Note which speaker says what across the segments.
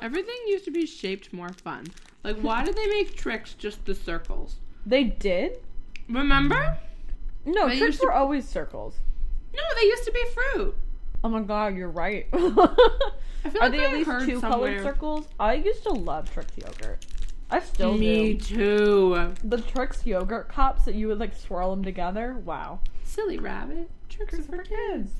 Speaker 1: Everything used to be shaped more fun. Like, why did they make Trix just the circles?
Speaker 2: They did?
Speaker 1: Remember?
Speaker 2: No,
Speaker 1: They
Speaker 2: Trix
Speaker 1: used to-
Speaker 2: were always circles.
Speaker 1: No, they used to be fruit.
Speaker 2: Oh my god, you're right.
Speaker 1: I feel
Speaker 2: Are
Speaker 1: like
Speaker 2: they at least
Speaker 1: heard
Speaker 2: two
Speaker 1: somewhere-
Speaker 2: colored circles? I used to love Trix yogurt. I still do.
Speaker 1: Me
Speaker 2: do.
Speaker 1: too.
Speaker 2: The Trix yogurt cups that you would like swirl them together. Wow.
Speaker 1: Silly rabbit. Trix
Speaker 2: Trix
Speaker 1: are for
Speaker 2: for
Speaker 1: kids.
Speaker 2: kids.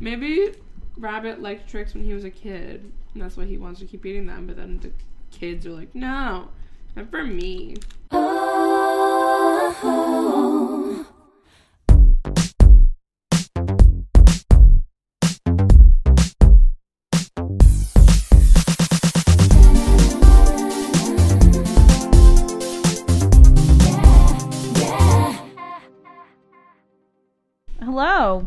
Speaker 1: Maybe Rabbit liked Trix when he was a kid, and that's why he wants to keep eating them. But then the kids are like, no, not for me.
Speaker 2: Hello,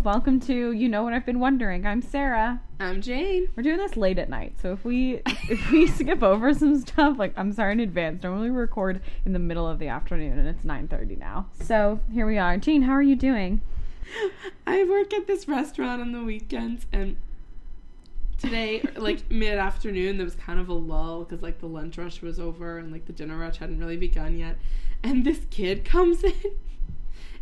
Speaker 2: welcome to You Know What I've Been Wondering. I'm Sarah.
Speaker 1: I'm Jane.
Speaker 2: We're doing this late at night, so if we if we skip over some stuff, like I'm sorry in advance. Normally we record in the middle of the afternoon, and it's 9:30 now. So here we are. Jane, how are you doing?
Speaker 1: I work at this restaurant on the weekends, and today, like mid afternoon, there was kind of a lull because like the lunch rush was over and like the dinner rush hadn't really begun yet. And this kid comes in.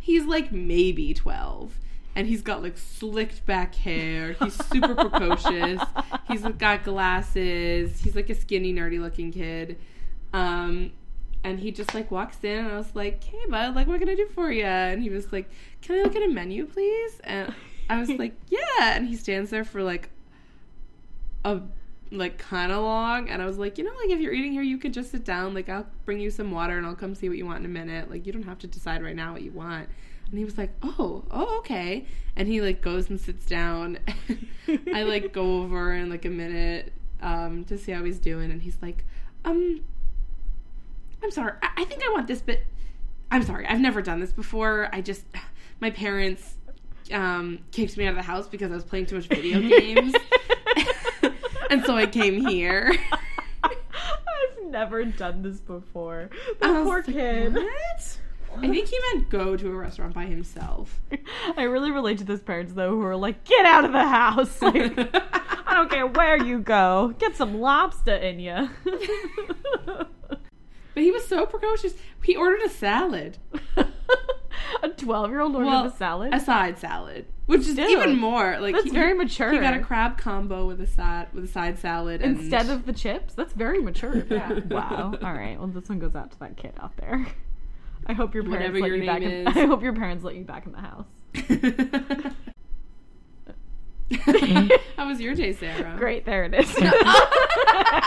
Speaker 1: He's like maybe 12. And he's got like slicked back hair. He's super precocious. He's got glasses. He's like a skinny, nerdy looking kid. Um, and he just like walks in and I was like, Hey bud, like what can I do for you? And he was like, Can I look at a menu, please? And I was like, Yeah. And he stands there for like a like kind of long and I was like, you know, like if you're eating here, you could just sit down. Like I'll bring you some water and I'll come see what you want in a minute. Like you don't have to decide right now what you want. And he was like, "Oh, oh, okay." And he like goes and sits down. I like go over in like a minute um, to see how he's doing, and he's like, "Um, I'm sorry. I, I think I want this, but I'm sorry. I've never done this before. I just my parents um, kicked me out of the house because I was playing too much video games, and so I came here."
Speaker 2: I've never done this before. The poor
Speaker 1: like,
Speaker 2: kid.
Speaker 1: What? I think he meant go to a restaurant by himself.
Speaker 2: I really relate to those parents though who are like, "Get out of the house! Like, I don't care where you go. Get some lobster in you."
Speaker 1: But he was so precocious. He ordered a salad.
Speaker 2: a twelve-year-old ordered
Speaker 1: Well,
Speaker 2: a salad.
Speaker 1: A side salad, which is
Speaker 2: Dude,
Speaker 1: even more like
Speaker 2: that's
Speaker 1: he-
Speaker 2: very mature.
Speaker 1: He got a crab combo with a side with a side salad and
Speaker 2: Instead of the chips, that's very mature. Yeah. wow. All right. Well, this one goes out to that kid out there. I hope your parents
Speaker 1: Whatever
Speaker 2: let
Speaker 1: your
Speaker 2: you back. In. I hope your parents let you back in the house.
Speaker 1: How was your day, Sarah?
Speaker 2: Great. There it is. I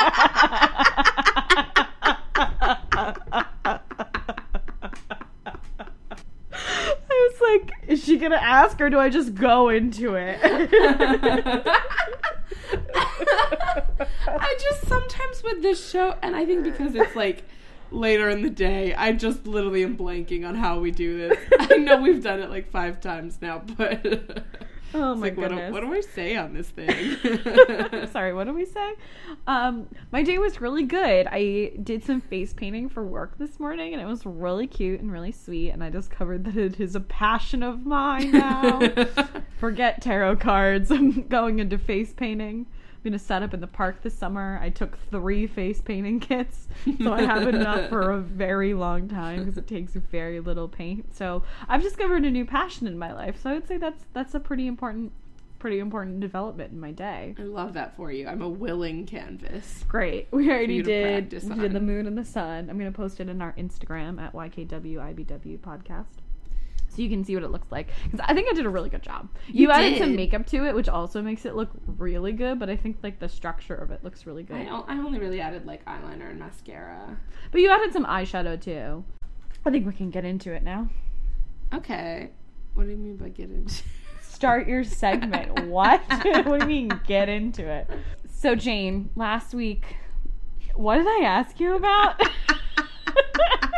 Speaker 2: was like, is she gonna ask or do I just go into it?
Speaker 1: I just sometimes with this show, and I think because it's like later in the day, I just literally am blanking on how we do this. I know we've done it like five times now, but
Speaker 2: Oh my
Speaker 1: like, what do,
Speaker 2: goodness.
Speaker 1: what do I say on this thing?
Speaker 2: Sorry, what do we say? Um, my day was really good. I did some face painting for work this morning, and it was really cute and really sweet. And I discovered that it is a passion of mine now. Forget tarot cards. I'm going into face painting. I'm gonna set up in the park this summer. I took three face painting kits, so I have enough for a very long time because it takes very little paint. So I've discovered a new passion in my life. So I would say that's that's a pretty important, pretty important development in my day.
Speaker 1: I love that for you. I'm a willing canvas.
Speaker 2: Great. We already did. We did the moon and the sun. I'm gonna post it in our Instagram at YKWIBW podcast. So you can see what it looks like. Because I think I did a really good job. You,
Speaker 1: You
Speaker 2: added some makeup to it, which also makes it look really good. But I think like the structure of it looks really good.
Speaker 1: I only really added like eyeliner and mascara.
Speaker 2: But you added some eyeshadow too. I think we can get into it now.
Speaker 1: Okay. What do you mean by get into?
Speaker 2: Start your segment. what? what do you mean get into it? So Jane, last week, what did I ask you about?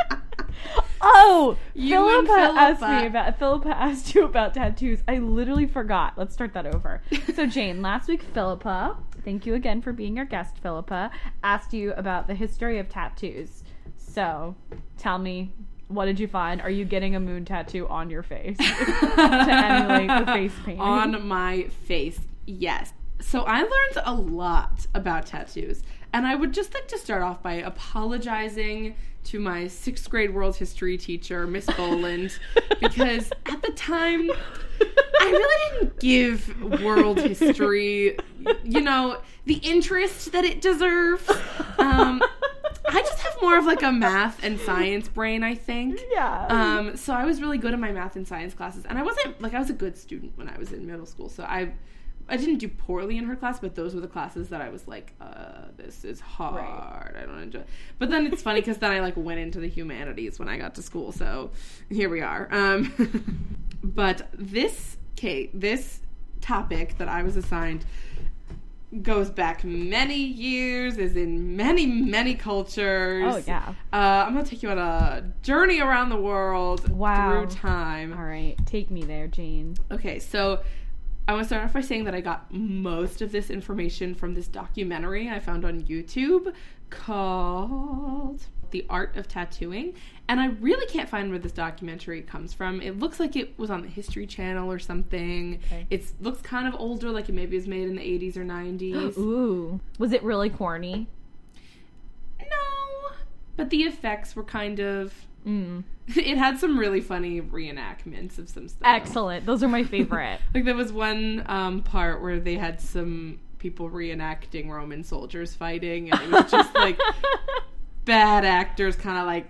Speaker 2: oh,
Speaker 1: You and
Speaker 2: Philippa asked me about. Philippa asked you about tattoos. I literally forgot. Let's start that over. So Jane, last week Philippa, thank you again for being our guest. Philippa asked you about the history of tattoos. So tell me. What did you find? Are you getting a moon tattoo on your face to emulate the face painting?
Speaker 1: On my face, yes. So I learned a lot about tattoos. And I would just like to start off by apologizing to my sixth grade world history teacher, Miss Boland, because at the time I really didn't give world history, you know, the interest that it deserves. Um, I just have more of like a math and science brain, I think.
Speaker 2: Yeah.
Speaker 1: Um, so I was really good in my math and science classes, and I wasn't like I was a good student when I was in middle school. So I, I didn't do poorly in her class, but those were the classes that I was like, uh, this is hard. I don't enjoy. It. But then it's funny because then I like went into the humanities when I got to school. So here we are. Um, but this Kate, this topic that I was assigned goes back many years, is in many, many cultures.
Speaker 2: Oh, yeah.
Speaker 1: Uh, I'm gonna take you on a journey around the world
Speaker 2: Wow.
Speaker 1: through time.
Speaker 2: All right, take me there, Jane.
Speaker 1: Okay, so I want to start off by saying that I got most of this information from this documentary I found on YouTube called The Art of Tattooing. And I really can't find where this documentary comes from. It looks like it was on the History Channel or something.
Speaker 2: Okay.
Speaker 1: It looks kind of older, like it maybe was made in the 80s or 90s.
Speaker 2: Ooh, was it really corny?
Speaker 1: no, but the effects were kind of.
Speaker 2: Mm.
Speaker 1: It had some really funny reenactments of some stuff.
Speaker 2: Excellent. Those are my favorite.
Speaker 1: Like there was one um, part where they had some people reenacting Roman soldiers fighting, and it was just like bad actors, kind of like.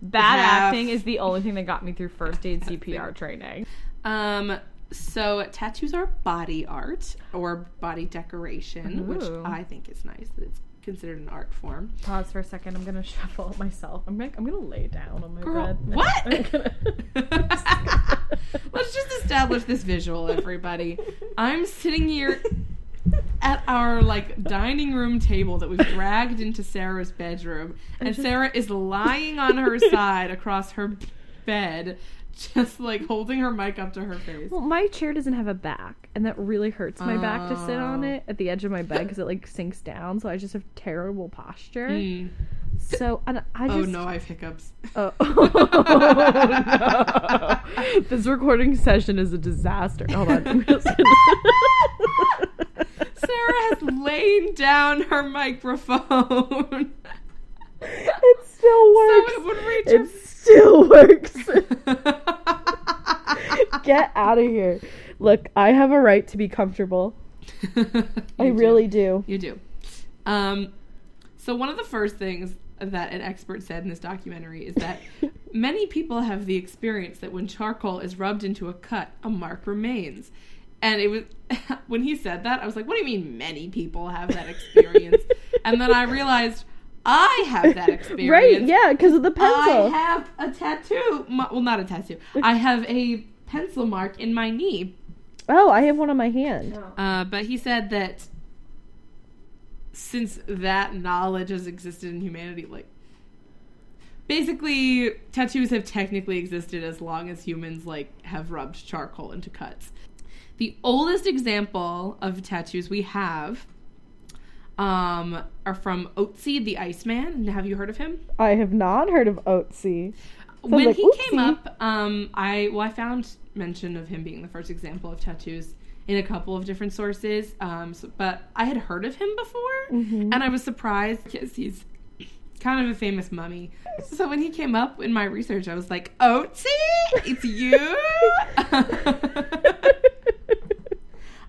Speaker 2: Bad
Speaker 1: Half.
Speaker 2: acting is the only thing that got me through first aid CPR training.
Speaker 1: Um, so tattoos are body art or body decoration, which I think is nice that it's considered an art form.
Speaker 2: Pause for a second. I'm gonna shuffle myself. I'm gonna, I'm gonna lay down on my
Speaker 1: Girl,
Speaker 2: bed.
Speaker 1: what?
Speaker 2: Gonna-
Speaker 1: Let's just establish this visual, everybody. I'm sitting here at our like dining room table that we've dragged into Sarah's bedroom, and Sarah is lying on her side across her bed, just like holding her mic up to her face.
Speaker 2: Well, my chair doesn't have a back, and that really hurts my back to sit on
Speaker 1: Oh.
Speaker 2: it at the edge of my bed because it like sinks down. So I just have terrible posture.
Speaker 1: Mm.
Speaker 2: So and I just
Speaker 1: Oh no, I have hiccups.
Speaker 2: Oh, no. This recording session is a disaster. Hold on. I'm just gonna-
Speaker 1: Sarah has laid down her microphone.
Speaker 2: it still works.
Speaker 1: So it would reach
Speaker 2: it still works. Get out of here. Look, I have a right to be comfortable. I
Speaker 1: do.
Speaker 2: really do.
Speaker 1: You do. Um, so one of the first things that an expert said in this documentary is that many people have the experience that when charcoal is rubbed into a cut, a mark remains. And it was when he said that, I was like, "What do you mean many people have that experience?" and then I realized I have that experience.
Speaker 2: Right, yeah, because of the pencil.
Speaker 1: I have a tattoo. My, well, not a tattoo. I have a pencil mark in my knee.
Speaker 2: oh, I have one on my hand.
Speaker 1: Uh, but he said that since that knowledge has existed in humanity, like basically tattoos have technically existed as long as humans like have rubbed charcoal into cuts. The oldest example of tattoos we have um, are from Otzi the Iceman. Have you heard of him?
Speaker 2: I have not heard of Otzi.
Speaker 1: when
Speaker 2: like,
Speaker 1: he came up, um, I well, I found mention of him being the first example of tattoos in a couple of different sources. Um, so, but I had heard of him before,
Speaker 2: Mhm.
Speaker 1: and I was surprised because he's kind of a famous mummy. So when he came up in my research, I was like, "Otzi, it's you."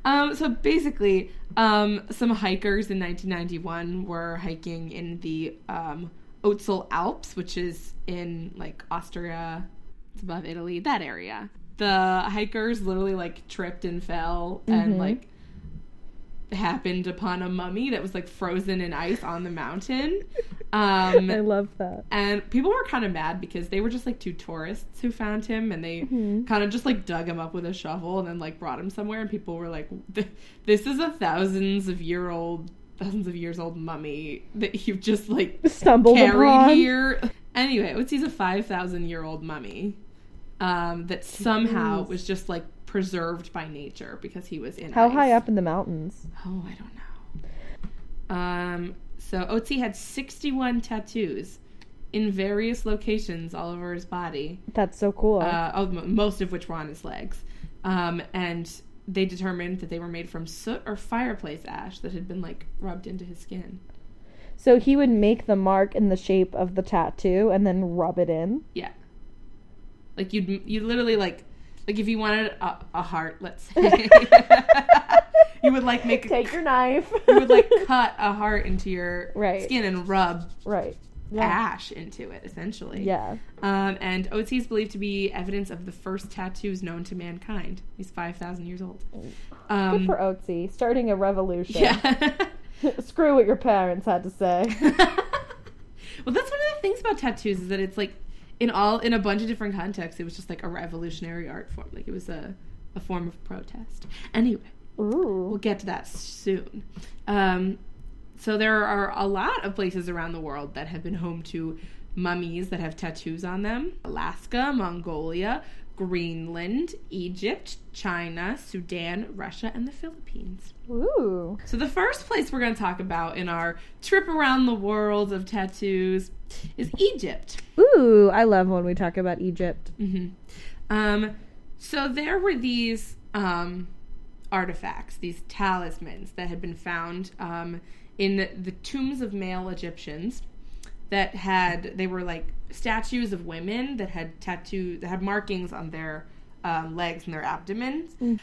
Speaker 1: Um, so basically, um, some hikers in 1991 were hiking in the um, Otztal Alps, which is in like Austria, it's above Italy, that area. The hikers literally like tripped and fell and
Speaker 2: Mhm.
Speaker 1: like happened upon a mummy that was like frozen in ice on the mountain. Um,
Speaker 2: I love that.
Speaker 1: and people were kind of mad because they were just like two tourists who found him and they
Speaker 2: Mhm.
Speaker 1: kind of just like dug him up with a shovel and then like brought him somewhere and people were like this is a thousands of year old thousands of years old mummy that you've just like
Speaker 2: Stumbled
Speaker 1: carried
Speaker 2: upon.
Speaker 1: here anyway it was he's a 5000 year old mummy um, that somehow
Speaker 2: Jeez.
Speaker 1: was just like preserved by nature because he was in
Speaker 2: How
Speaker 1: ice.
Speaker 2: high up in the mountains?
Speaker 1: Oh, I don't know. Um, so Otzi had 61 tattoos in various locations all over his body,
Speaker 2: That's so cool.
Speaker 1: uh, oh, most of which were on his legs. Um, and they determined that they were made from soot or fireplace ash that had been like rubbed into his skin.
Speaker 2: So he would make the mark in the shape of the tattoo and then rub it in.
Speaker 1: Yeah. Like you'd you literally like like if you wanted a, a heart, let's say, you would like make a,
Speaker 2: Take your knife.
Speaker 1: you would like cut a heart into your
Speaker 2: Right.
Speaker 1: skin and rub
Speaker 2: right. Yeah.
Speaker 1: ash into it, essentially.
Speaker 2: Yeah.
Speaker 1: Um, and Otzi is believed to be evidence of the first tattoos known to mankind. He's five thousand years old.
Speaker 2: Good
Speaker 1: Um,
Speaker 2: for Otzi, starting a revolution.
Speaker 1: yeah.
Speaker 2: Screw what your parents had to say.
Speaker 1: well, that's one of the things about tattoos is that it's like in all in a bunch of different contexts. It was just like a revolutionary art form. Like it was a a form of protest. Anyway, we'll get to that soon. Um, so there are a lot of places around the world that have been home to mummies that have tattoos on them: Alaska, Mongolia, Greenland, Egypt, China, Sudan, Russia, and the Philippines.
Speaker 2: Ooh.
Speaker 1: So the first place we're going to talk about in our trip around the world of tattoos is Egypt.
Speaker 2: Ooh, I love when we talk about Egypt.
Speaker 1: hmm Um, so there were these um, artifacts, these talismans that had been found um, in the tombs of male Egyptians that had they were like statues of women that had tattoo that had markings on their um, legs and their abdomens, um,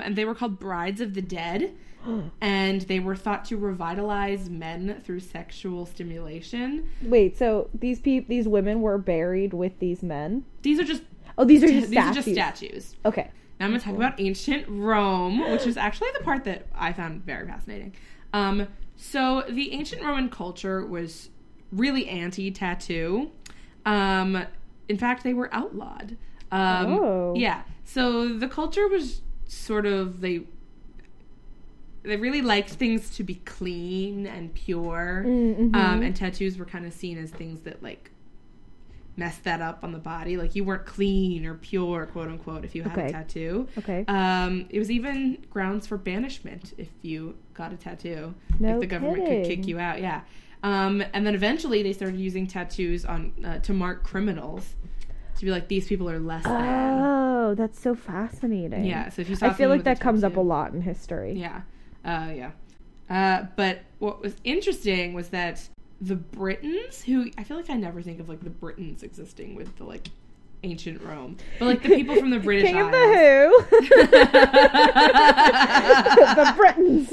Speaker 1: and they were called brides of the dead. And they were thought to revitalize men through sexual stimulation.
Speaker 2: Wait, so these peop these women were buried with these men?
Speaker 1: These are just
Speaker 2: Oh, these are just
Speaker 1: these are just statues.
Speaker 2: Okay.
Speaker 1: Now I'm going to talk about ancient Rome, which is actually the part that I found very fascinating. Um, so the ancient Roman culture was really anti-tattoo. Um, in fact, they were outlawed. Um,
Speaker 2: Oh.
Speaker 1: Yeah. So the culture was sort of they they really liked things to be clean and pure,
Speaker 2: Mm, mhm.
Speaker 1: um, and tattoos were kind of seen as things that like messed that up on the body. Like you weren't clean or pure, quote unquote, if you had
Speaker 2: Okay.
Speaker 1: a tattoo.
Speaker 2: Okay.
Speaker 1: Um, it was even grounds for banishment if you got a tattoo.
Speaker 2: No
Speaker 1: like the government could kick you out. Yeah. Um, and then eventually they started using tattoos on uh, to mark criminals to be like these people are less than.
Speaker 2: Oh, that's so fascinating.
Speaker 1: Yeah. So if you saw
Speaker 2: I feel like that comes up a lot in history.
Speaker 1: Yeah. Uh, yeah. Uh, but what was interesting was that the Britons, who I feel like I never think of like the Britons existing with the like ancient Rome, but like the people from the British
Speaker 2: King of
Speaker 1: Isles.
Speaker 2: the Who. the Britons.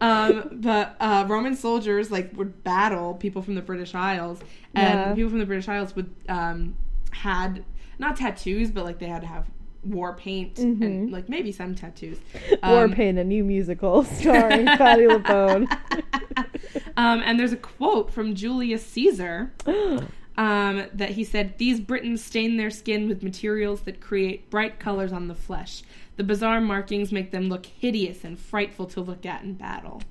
Speaker 1: um, but uh, Roman soldiers like would battle people from the British Isles, and
Speaker 2: Yeah.
Speaker 1: people from the British Isles would um, had not tattoos, but like they had to have war paint and like maybe some tattoos.
Speaker 2: War
Speaker 1: Um,
Speaker 2: Paint, a new musical starring Patti LuPone.
Speaker 1: um, and there's a quote from Julius Caesar um, that he said, These Britons stain their skin with materials that create bright colors on the flesh. The bizarre markings make them look hideous and frightful to look at in battle.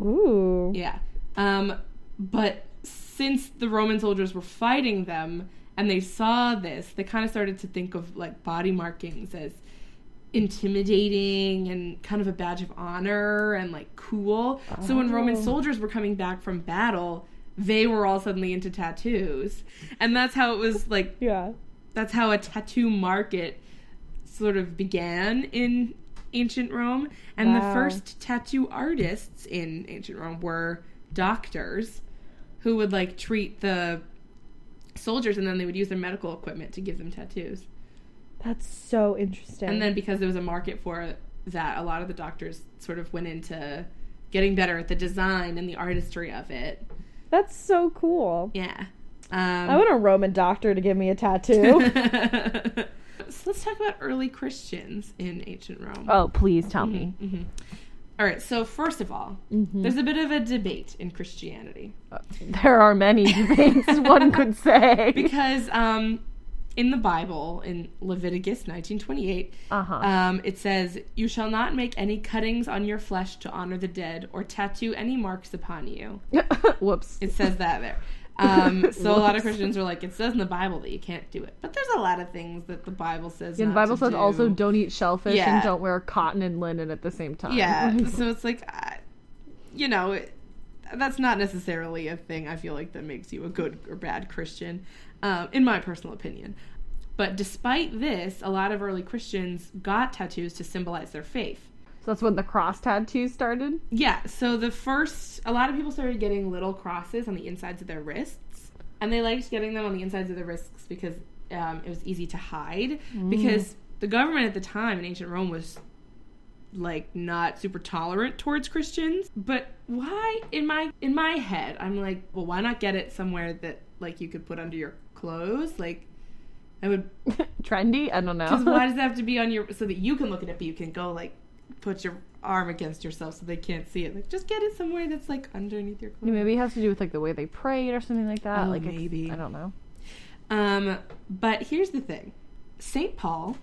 Speaker 2: Ooh.
Speaker 1: Yeah. Um, but since the Roman soldiers were fighting them and they saw this, they kind of started to think of like body markings as intimidating and kind of a badge of honor and like cool. So when Roman
Speaker 2: Oh.
Speaker 1: soldiers were coming back from battle, they were all suddenly into tattoos. And that's how it was like
Speaker 2: Yeah.
Speaker 1: that's how a tattoo market sort of began in ancient Rome. And the first tattoo artists in ancient Rome were doctors who would like treat the soldiers and then they would use their medical equipment to give them tattoos.
Speaker 2: That's so interesting.
Speaker 1: And then because there was a market for that, a lot of the doctors sort of went into getting better at the design and the artistry of it.
Speaker 2: That's so cool.
Speaker 1: Yeah. Um,
Speaker 2: I want a Roman doctor to give me a tattoo.
Speaker 1: so let's talk about early Christians in ancient Rome.
Speaker 2: oh, please tell me.
Speaker 1: Mhm. All right, so first of all,
Speaker 2: Mhm.
Speaker 1: there's a bit of a debate in Christianity
Speaker 2: There are many debates, one could say.
Speaker 1: because um, in the Bible, in Leviticus 19:28,
Speaker 2: Uh-huh.
Speaker 1: um, it says, "You shall not make any cuttings on your flesh to honor the dead, or tattoo any marks upon you."
Speaker 2: Whoops.
Speaker 1: It says that there. Um, so a lot of Christians are like, it says in the Bible that you can't do it, but there's a lot of things that the Bible says.
Speaker 2: Yeah, the Bible says
Speaker 1: do.
Speaker 2: also don't eat shellfish
Speaker 1: Yeah.
Speaker 2: and don't wear cotton and linen at the same time.
Speaker 1: Yeah, so it's like, you know, it, that's not necessarily a thing. I feel like that makes you a good or bad Christian, um, in my personal opinion. But despite this, a lot of early Christians got tattoos to symbolize their faith.
Speaker 2: So that's when the cross tattoos started.
Speaker 1: Yeah, so the first, a lot of people started getting little crosses on the insides of their wrists, and they liked getting them on the insides of their wrists because um, it was easy to hide. Because the government at the time in ancient Rome was like not super tolerant towards Christians. But why, in my in my head, I'm like, well, why not get it somewhere that like you could put under your clothes, like. I would
Speaker 2: Trendy? I don't know.
Speaker 1: because why does it have to be on your so that you can look at it, but you can go like put your arm against yourself so they can't see it. Like just get it somewhere that's like underneath your clothes.
Speaker 2: Maybe it has to do with like the way they prayed or something like that.
Speaker 1: Oh,
Speaker 2: like
Speaker 1: maybe.
Speaker 2: I don't know.
Speaker 1: Um, but here's the thing: Saint Paul,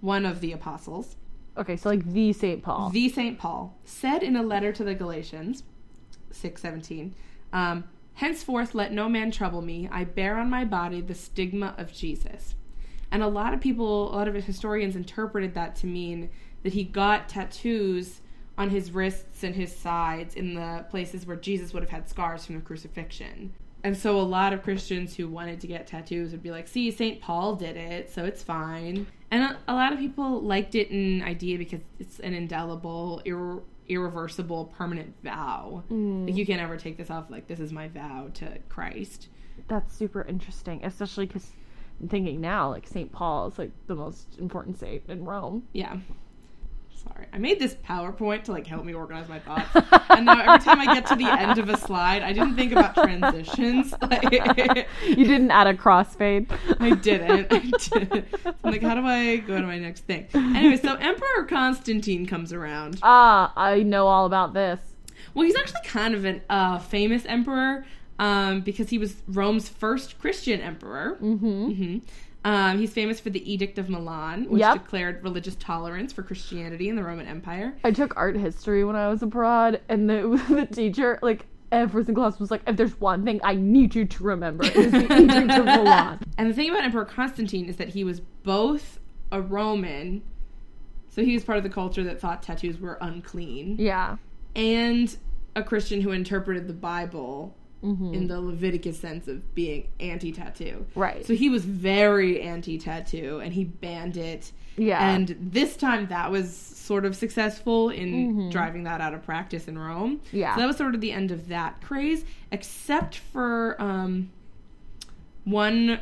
Speaker 1: one of the apostles,
Speaker 2: Okay, so like the Saint Paul.
Speaker 1: the Saint Paul, said in a letter to the Galatians, six seventeen, um, "Henceforth, let no man trouble me. I bear on my body the stigma of Jesus." And a lot of people, a lot of historians interpreted that to mean that he got tattoos on his wrists and his sides in the places where Jesus would have had scars from the crucifixion. And so a lot of Christians who wanted to get tattoos would be like, see, St. Paul did it, so it's fine. And a, a lot of people liked it in idea because it's an indelible, irre- irreversible, permanent vow. Mm. Like, you can't ever take this off, like, this is my vow to Christ.
Speaker 2: That's super interesting, especially because I'm thinking now, like Saint Paul is like the most important saint in Rome.
Speaker 1: Yeah. Sorry. I made this PowerPoint to like help me organize my thoughts. and now every time I get to the end of a slide, I didn't think about transitions. Like,
Speaker 2: You didn't add a crossfade.
Speaker 1: I didn't. I didn't. I'm like, how do I go to my next thing? Anyway, so Emperor Constantine comes around.
Speaker 2: Ah, I know all about this.
Speaker 1: Well, he's actually kind of a uh, famous emperor um, because he was Rome's first Christian emperor.
Speaker 2: Mm-hmm.
Speaker 1: hmm Um, he's famous for the Edict of Milan, which
Speaker 2: Yep.
Speaker 1: declared religious tolerance for Christianity in the Roman Empire.
Speaker 2: I took art history when I was abroad, and the the teacher, like every single class, was like, "If there's one thing I need you to remember, it is the Edict of Milan."
Speaker 1: And the thing about Emperor Constantine is that he was both a Roman, so he was part of the culture that thought tattoos were unclean,
Speaker 2: Yeah.
Speaker 1: and a Christian who interpreted the Bible
Speaker 2: Mm-hmm.
Speaker 1: in the Leviticus sense of being anti tattoo.
Speaker 2: Right.
Speaker 1: So he was very anti tattoo and he banned it.
Speaker 2: yeah.
Speaker 1: And this time that was sort of successful in
Speaker 2: Mhm.
Speaker 1: driving that out of practice in Rome.
Speaker 2: yeah.
Speaker 1: So that was sort of the end of that craze, except for um, one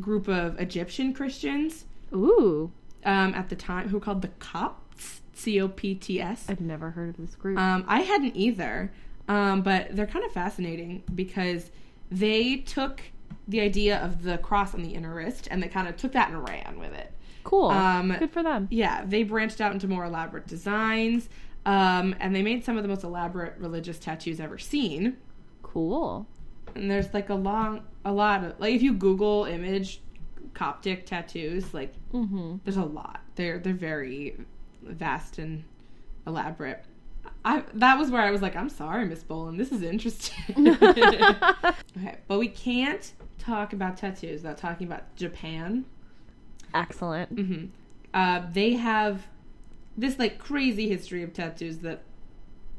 Speaker 1: group of Egyptian Christians
Speaker 2: Ooh,
Speaker 1: um, at the time who were called the Copts, C O P T S.
Speaker 2: I'd never heard of this group.
Speaker 1: Um, I hadn't either, um, but they're kind of fascinating because they took the idea of the cross on the inner wrist and they kind of took that and ran with it.
Speaker 2: cool.
Speaker 1: um,
Speaker 2: Good for them.
Speaker 1: Yeah, they branched out into more elaborate designs, um, and they made some of the most elaborate religious tattoos ever seen.
Speaker 2: Cool.
Speaker 1: And there's like a long, a lot of like if you Google image Coptic tattoos, like
Speaker 2: Mm-hmm.
Speaker 1: there's a lot. They're they're very vast and elaborate. I that was where I was like, I'm sorry, Miss Boland, this is interesting. okay, but we can't talk about tattoos without talking about Japan.
Speaker 2: Excellent.
Speaker 1: hmm Uh, they have this like crazy history of tattoos that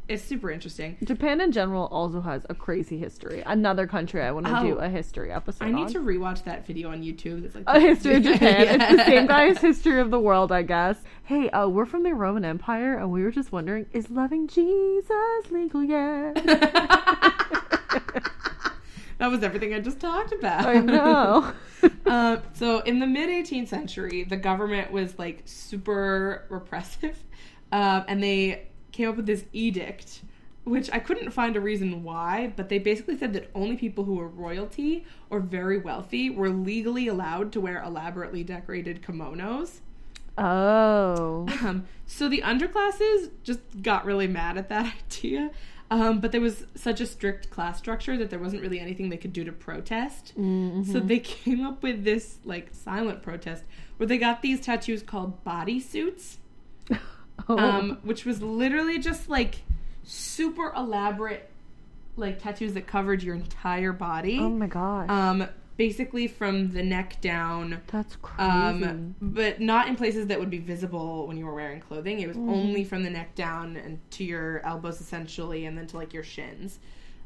Speaker 1: is super interesting.
Speaker 2: Japan in general also has a crazy history. Another country I want to do
Speaker 1: Oh.
Speaker 2: a history episode
Speaker 1: I need
Speaker 2: on.
Speaker 1: to rewatch that video on YouTube. It's like
Speaker 2: a history of Japan. It's the same
Speaker 1: Yeah.
Speaker 2: guy's history of the world, I guess. Hey, uh, we're from the Roman Empire, and we were just wondering, is loving Jesus legal yet?
Speaker 1: that was everything I just talked about.
Speaker 2: I know.
Speaker 1: uh, so in the mid 18th century, the government was like super repressive, um, and they came up with this edict, which I couldn't find a reason why, but they basically said that only people who were royalty or very wealthy were legally allowed to wear elaborately decorated kimonos.
Speaker 2: oh.
Speaker 1: Um, so the underclasses just got really mad at that idea. Um, but there was such a strict class structure that there wasn't really anything they could do to protest.
Speaker 2: Mhm.
Speaker 1: So they came up with this like silent protest where they got these tattoos called body suits,
Speaker 2: Oh.
Speaker 1: um, which was literally just like super elaborate like tattoos that covered your entire body.
Speaker 2: oh my gosh.
Speaker 1: um, basically from the neck down.
Speaker 2: That's crazy.
Speaker 1: Um, but not in places that would be visible when you were wearing clothing. It was
Speaker 2: Mm-hmm.
Speaker 1: only from the neck down and to your elbows essentially, and then to like your shins.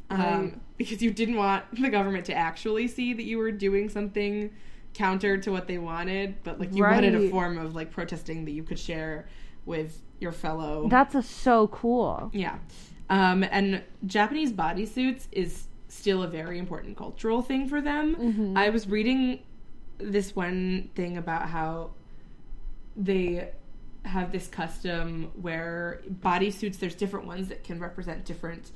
Speaker 1: Um,
Speaker 2: Right.
Speaker 1: Because you didn't want the government to actually see that you were doing something counter to what they wanted, but like you wanted a form of like protesting that you could share with your fellow.
Speaker 2: That's a, so cool.
Speaker 1: yeah. Um, and Japanese bodysuits is still a very important cultural thing for them.
Speaker 2: Mm-hmm.
Speaker 1: I was reading this one thing about how they have this custom where bodysuits, there's different ones that can represent different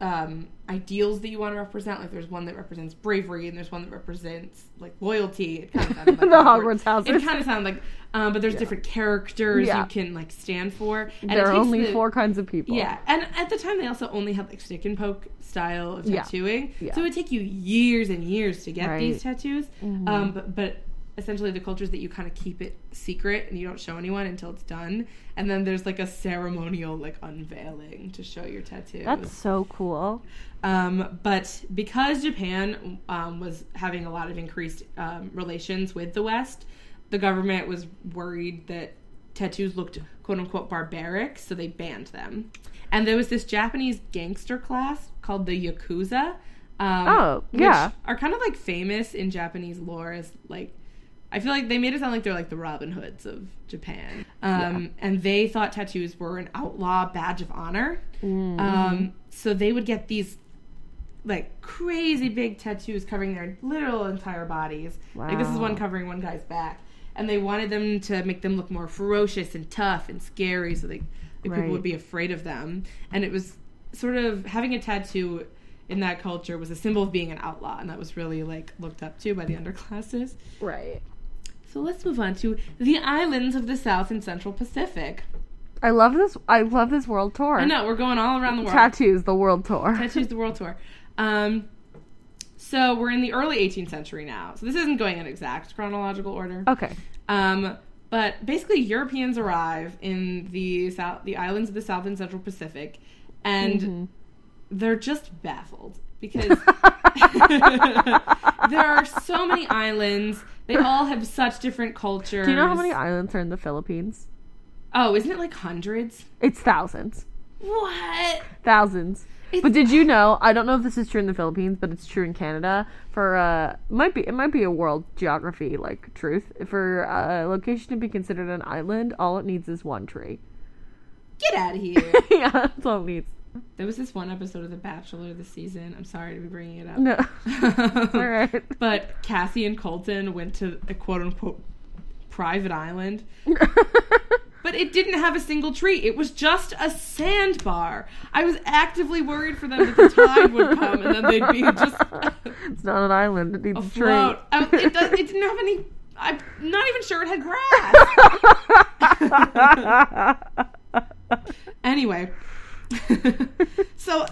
Speaker 1: um, ideals that you want to represent. Like there's one that represents bravery, and there's one that represents like loyalty. It kind of sounded like
Speaker 2: The
Speaker 1: Hogwarts.
Speaker 2: Houses.
Speaker 1: It kind of sounded like, um, but there's different characters
Speaker 2: Yeah.
Speaker 1: you can like stand for. And
Speaker 2: There are only
Speaker 1: the-
Speaker 2: four kinds of people.
Speaker 1: Yeah, and at the time they also only had like stick and poke style of tattooing,
Speaker 2: Yeah.
Speaker 1: so it would take you years and years to get these
Speaker 2: Right.
Speaker 1: tattoos.
Speaker 2: Mhm.
Speaker 1: Um, but, but essentially the culture is that you kind of keep it secret and you don't show anyone until it's done, and then there's like a ceremonial like unveiling to show your tattoo.
Speaker 2: That's so cool.
Speaker 1: Um, but because Japan um, was having a lot of increased um, relations with the West, the government was worried that tattoos looked quote unquote barbaric, so they banned them. And there was this Japanese gangster class called the Yakuza. Um,
Speaker 2: Oh,
Speaker 1: which
Speaker 2: yeah.
Speaker 1: Are kind of like famous in Japanese lore as like. I feel like they made it sound like they're like the Robin Hoods of Japan. Um, And they thought tattoos were an outlaw badge of honor.
Speaker 2: Mm-hmm.
Speaker 1: Um, so they would get these like crazy big tattoos covering their literal entire bodies. Like this is one covering one guy's back, and they wanted them to make them look more ferocious and tough and scary, so they like, people would be afraid of them. And it was sort of having a tattoo in that culture was a symbol of being an outlaw, and that was really like looked up to by the underclasses.
Speaker 2: Right.
Speaker 1: So let's move on to the islands of the South and Central Pacific.
Speaker 2: I love this. I love this world tour.
Speaker 1: I know we're going all around the world.
Speaker 2: Tattoos, the world tour.
Speaker 1: Tattoos the World Tour. Um, so we're in the early 18th century now. So this isn't going in exact chronological order.
Speaker 2: Okay.
Speaker 1: Um, but basically, Europeans arrive in the south, the islands of the South and Central Pacific, and
Speaker 2: Mm-hmm.
Speaker 1: they're just baffled because there are so many islands. They all have such different cultures.
Speaker 2: Do you know how many islands are in the Philippines?
Speaker 1: Oh, isn't it like hundreds?
Speaker 2: It's thousands.
Speaker 1: What?
Speaker 2: Thousands.
Speaker 1: It's-
Speaker 2: but did you know? I don't know if this is true in the Philippines, but it's true in Canada. For uh, might be it might be a world geography like truth. For a location to be considered an island, all it needs is one tree.
Speaker 1: Get out of here.
Speaker 2: yeah, that's all it needs.
Speaker 1: There was this one episode of The Bachelor this season. I'm sorry to be bringing it up.
Speaker 2: No, all right.
Speaker 1: But Cassie and Colton went to a quote unquote private island, but it didn't have a single tree. It was just a sandbar. I was actively worried for them that the tide would come and then they'd be just
Speaker 2: it's not an island. It needs a tree.
Speaker 1: I, oh, it, does, it didn't have any. I'm not even sure it had grass. anyway, so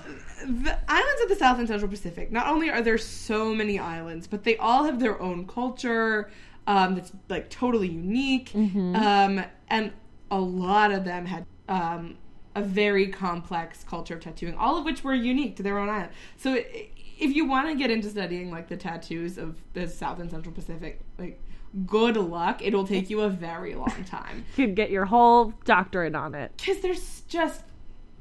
Speaker 1: the islands of the South and Central Pacific. Not only are there so many islands, but they all have their own culture um, that's like totally unique, um, and a lot of them had um, a very complex culture of tattooing, all of which were unique to their own island. So. if you want to get into studying like the tattoos of the South and Central Pacific, like good luck. It'll take you a very long time
Speaker 2: You could get your whole doctorate on it.
Speaker 1: because there's just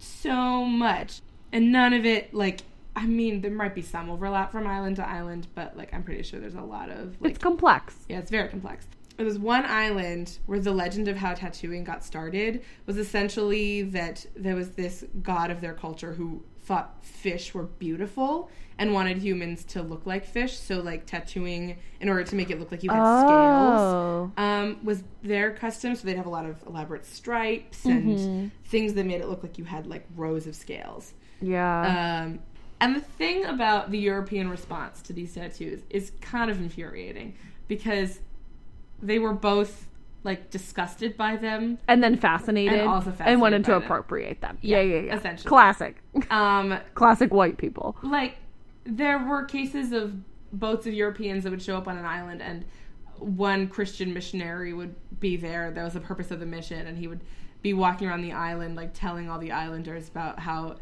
Speaker 1: so much and none of it like i mean there might be some overlap from island to island but like i'm pretty sure there's a lot of like
Speaker 2: It's complex.
Speaker 1: yeah it's very complex there was one island where the legend of how tattooing got started was essentially that there was this god of their culture who thought fish were beautiful and wanted humans to look like fish so like tattooing in order to make it look like you had scales
Speaker 2: Oh.
Speaker 1: um, was their custom. So they'd have a lot of elaborate stripes and
Speaker 2: Mhm.
Speaker 1: things that made it look like you had like rows of scales.
Speaker 2: Yeah.
Speaker 1: Um, and the thing about the European response to these tattoos is kind of infuriating because they were both like disgusted by them.
Speaker 2: and then fascinated.
Speaker 1: and also
Speaker 2: and wanted
Speaker 1: fascinated
Speaker 2: to
Speaker 1: them.
Speaker 2: appropriate them.
Speaker 1: Yeah,
Speaker 2: Yeah, yeah, yeah.
Speaker 1: essentially.
Speaker 2: Classic.
Speaker 1: Um,
Speaker 2: Classic white people.
Speaker 1: like there were cases of boats of Europeans that would show up on an island and one Christian missionary would be there. That was the purpose of the mission and he would be walking around the island like telling all the islanders about how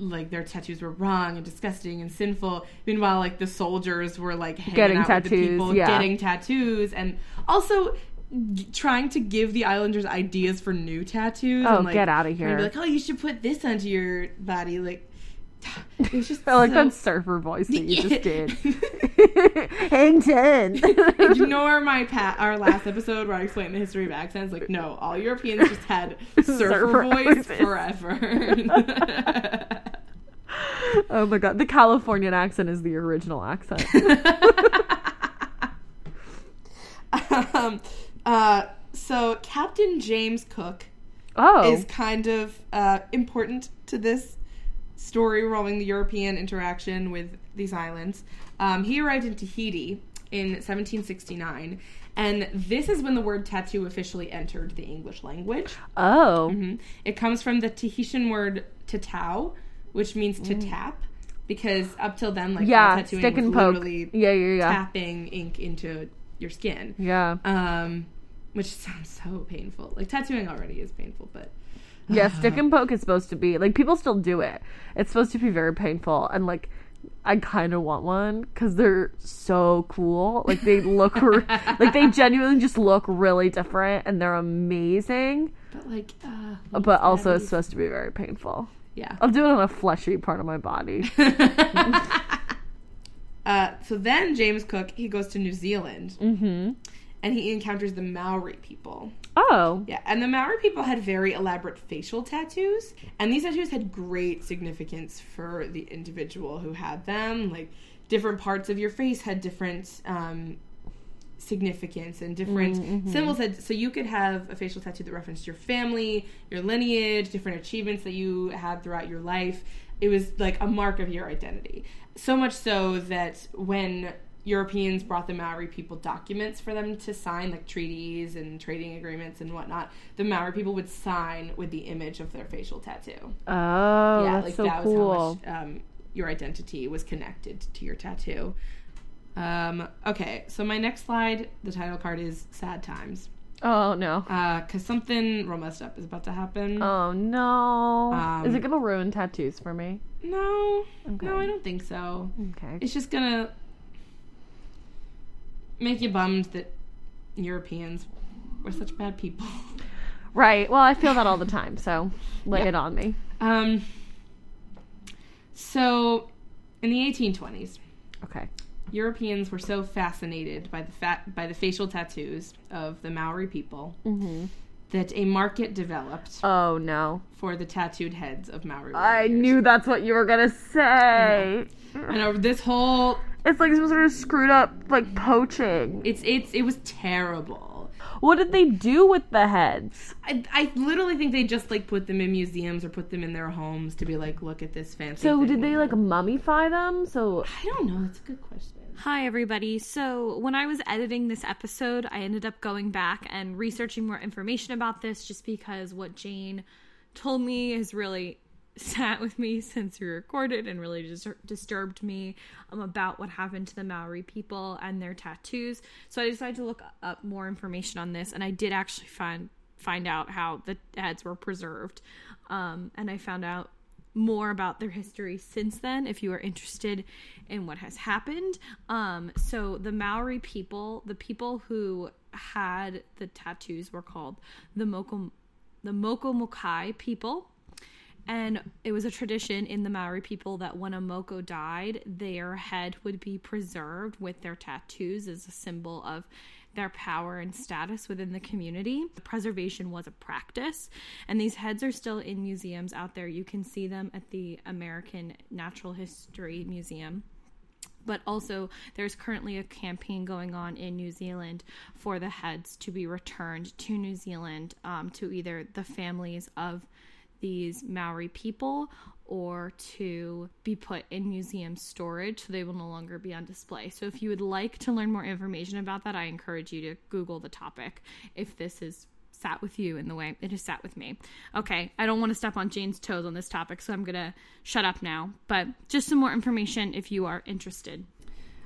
Speaker 1: like their tattoos were wrong and disgusting and sinful. Meanwhile, like the soldiers were like hanging
Speaker 2: Getting
Speaker 1: out with the
Speaker 2: tattoos,
Speaker 1: people,
Speaker 2: yeah.
Speaker 1: getting tattoos, and also g- trying to give the islanders ideas for new tattoos.
Speaker 2: Oh,
Speaker 1: and, like,
Speaker 2: get
Speaker 1: out of
Speaker 2: here.
Speaker 1: Be like, oh, you should put this onto your body, like. It was just
Speaker 2: I like
Speaker 1: so-
Speaker 2: that surfer voice that you just did. Hang ten.
Speaker 1: Ignore my pa- our last episode where I explained the history of accents. Like, no, all Europeans just had surfer,
Speaker 2: Surfer
Speaker 1: voice
Speaker 2: voices.
Speaker 1: forever.
Speaker 2: oh my god, the Californian accent is the original accent.
Speaker 1: um, uh, so Captain James Cook
Speaker 2: Oh,
Speaker 1: is kind of uh, important to this story revolving the European interaction with these islands. Um, he arrived in Tahiti in 1769, and this is when the word tattoo officially entered the English language.
Speaker 2: oh,
Speaker 1: hmm It comes from the Tahitian word tatau, which means to tap, because up till then, like
Speaker 2: Mm. yeah,
Speaker 1: tattooing
Speaker 2: stick
Speaker 1: was
Speaker 2: and poke.
Speaker 1: literally
Speaker 2: Yeah, yeah, yeah,
Speaker 1: tapping ink into your skin
Speaker 2: yeah.
Speaker 1: um, which sounds so painful. Like tattooing already is painful, but
Speaker 2: Yeah, stick and poke is supposed to be like people still do it. It's supposed to be very painful and like I kind of want one because they're so cool. Like they look, r- like they genuinely just look really different and they're amazing.
Speaker 1: but like, uh,
Speaker 2: But also, it's supposed to be very painful.
Speaker 1: yeah.
Speaker 2: I'll do it on a fleshy part of my body.
Speaker 1: uh, so then James Cook he goes to New Zealand
Speaker 2: mm-hmm.
Speaker 1: And he encounters the Maori people.
Speaker 2: Oh,
Speaker 1: Yeah, and the Maori people had very elaborate facial tattoos, and these tattoos had great significance for the individual who had them. Like different parts of your face had different um, significance and different
Speaker 2: Mm-hmm.
Speaker 1: symbols. Had, so you could have a facial tattoo that referenced your family, your lineage, different achievements that you had throughout your life. It was like a mark of your identity. So much so that when Europeans brought the Maori people documents for them to sign, like treaties and trading agreements and whatnot. The Maori people would sign with the image of their facial tattoo.
Speaker 2: oh,
Speaker 1: yeah,
Speaker 2: that's
Speaker 1: like
Speaker 2: so
Speaker 1: that
Speaker 2: cool.
Speaker 1: was how much um, your identity was connected to your tattoo. Um, okay, so my next slide, the title card is "Sad Times,"
Speaker 2: Oh no.
Speaker 1: because something real messed up is about to happen.
Speaker 2: Oh no.
Speaker 1: Um,
Speaker 2: Is it gonna ruin tattoos for me?
Speaker 1: no,
Speaker 2: Okay.
Speaker 1: no, I don't think so.
Speaker 2: Okay.
Speaker 1: It's just gonna make you bummed that Europeans were such bad people.
Speaker 2: Right. Well, I feel that all the time, so lay
Speaker 1: Yep.
Speaker 2: it on me.
Speaker 1: Um, so, in the 1820s,
Speaker 2: Okay.
Speaker 1: Europeans were so fascinated by the fat by the facial tattoos of the Maori people
Speaker 2: Mm-hmm.
Speaker 1: that a market developed
Speaker 2: Oh no.
Speaker 1: for the tattooed heads of Maori.
Speaker 2: I
Speaker 1: warriors.
Speaker 2: knew that's what you were gonna say.
Speaker 1: And over this whole,
Speaker 2: It's like some sort of screwed up like poaching.
Speaker 1: it's it's it was terrible.
Speaker 2: What did they do with the heads?
Speaker 1: I, I literally think they just like put them in museums or put them in their homes to be like, look at this fancy.
Speaker 2: So
Speaker 1: thing.
Speaker 2: did they like mummify them? So
Speaker 1: I don't know. That's a good question.
Speaker 3: Hi, everybody. So, when I was editing this episode, I ended up going back and researching more information about this just because what Jane told me is really sat with me since we recorded and really dis- disturbed me um, about what happened to the Maori people and their tattoos. So, I decided to look up more information on this, and I did actually find find out how the heads were preserved. Um, and I found out more about their history since then if you are interested in what has happened. Um, so the Maori people, the people who had the tattoos were called the Moko the Mokomokai people. And it was a tradition in the Maori people that when a Moko died, their head would be preserved with their tattoos as a symbol of their power and status within the community. The preservation was a practice, and these heads are still in museums out there. You can see them at the American Natural History Museum but also there's currently a campaign going on in New Zealand for the heads to be returned to New Zealand um, to either the families of these Maori people or to be put in museum storage so they will no longer be on display. So if you would like to learn more information about that, I encourage you to Google the topic if this is sat with you in the way it has sat with me. Okay, I don't want to step on Jane's toes on this topic, so I'm gonna shut up now. But just some more information if you are interested.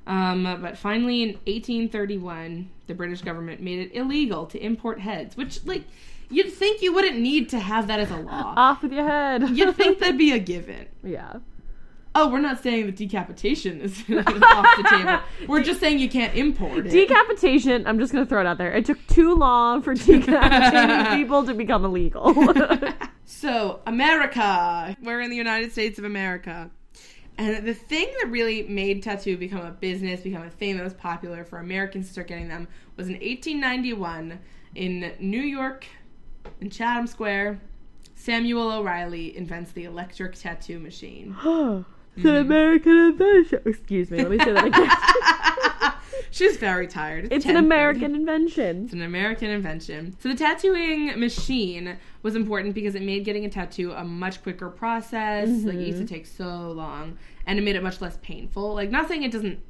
Speaker 1: Um, but finally, in 1831, the British government made it illegal to import heads, which, like, you'd think you wouldn't need to have that as a law.
Speaker 2: off with your head.
Speaker 1: You'd think that'd be a given.
Speaker 2: yeah.
Speaker 1: Oh, we're not saying that decapitation is off the table. We're just saying you can't import it.
Speaker 2: Decapitation, I'm just gonna throw it out there. It took too long for decapitating people to become illegal.
Speaker 1: so, America. We're in the United States of America. And the thing that really made tattoo become a business, become a thing that was popular for Americans to start getting them was in 1891 in New York, in Chatham Square. Samuel O'Reilly invents the electric tattoo machine.
Speaker 2: it's an mm. American invention. Excuse me, let me say that again.
Speaker 1: She's very tired.
Speaker 2: it's an American invention.
Speaker 1: It's an American invention. So the tattooing machine was important because it made getting a tattoo a much quicker process. Like it used to mm-hmm. take so long, and it made it much less painful. Like not saying it doesn't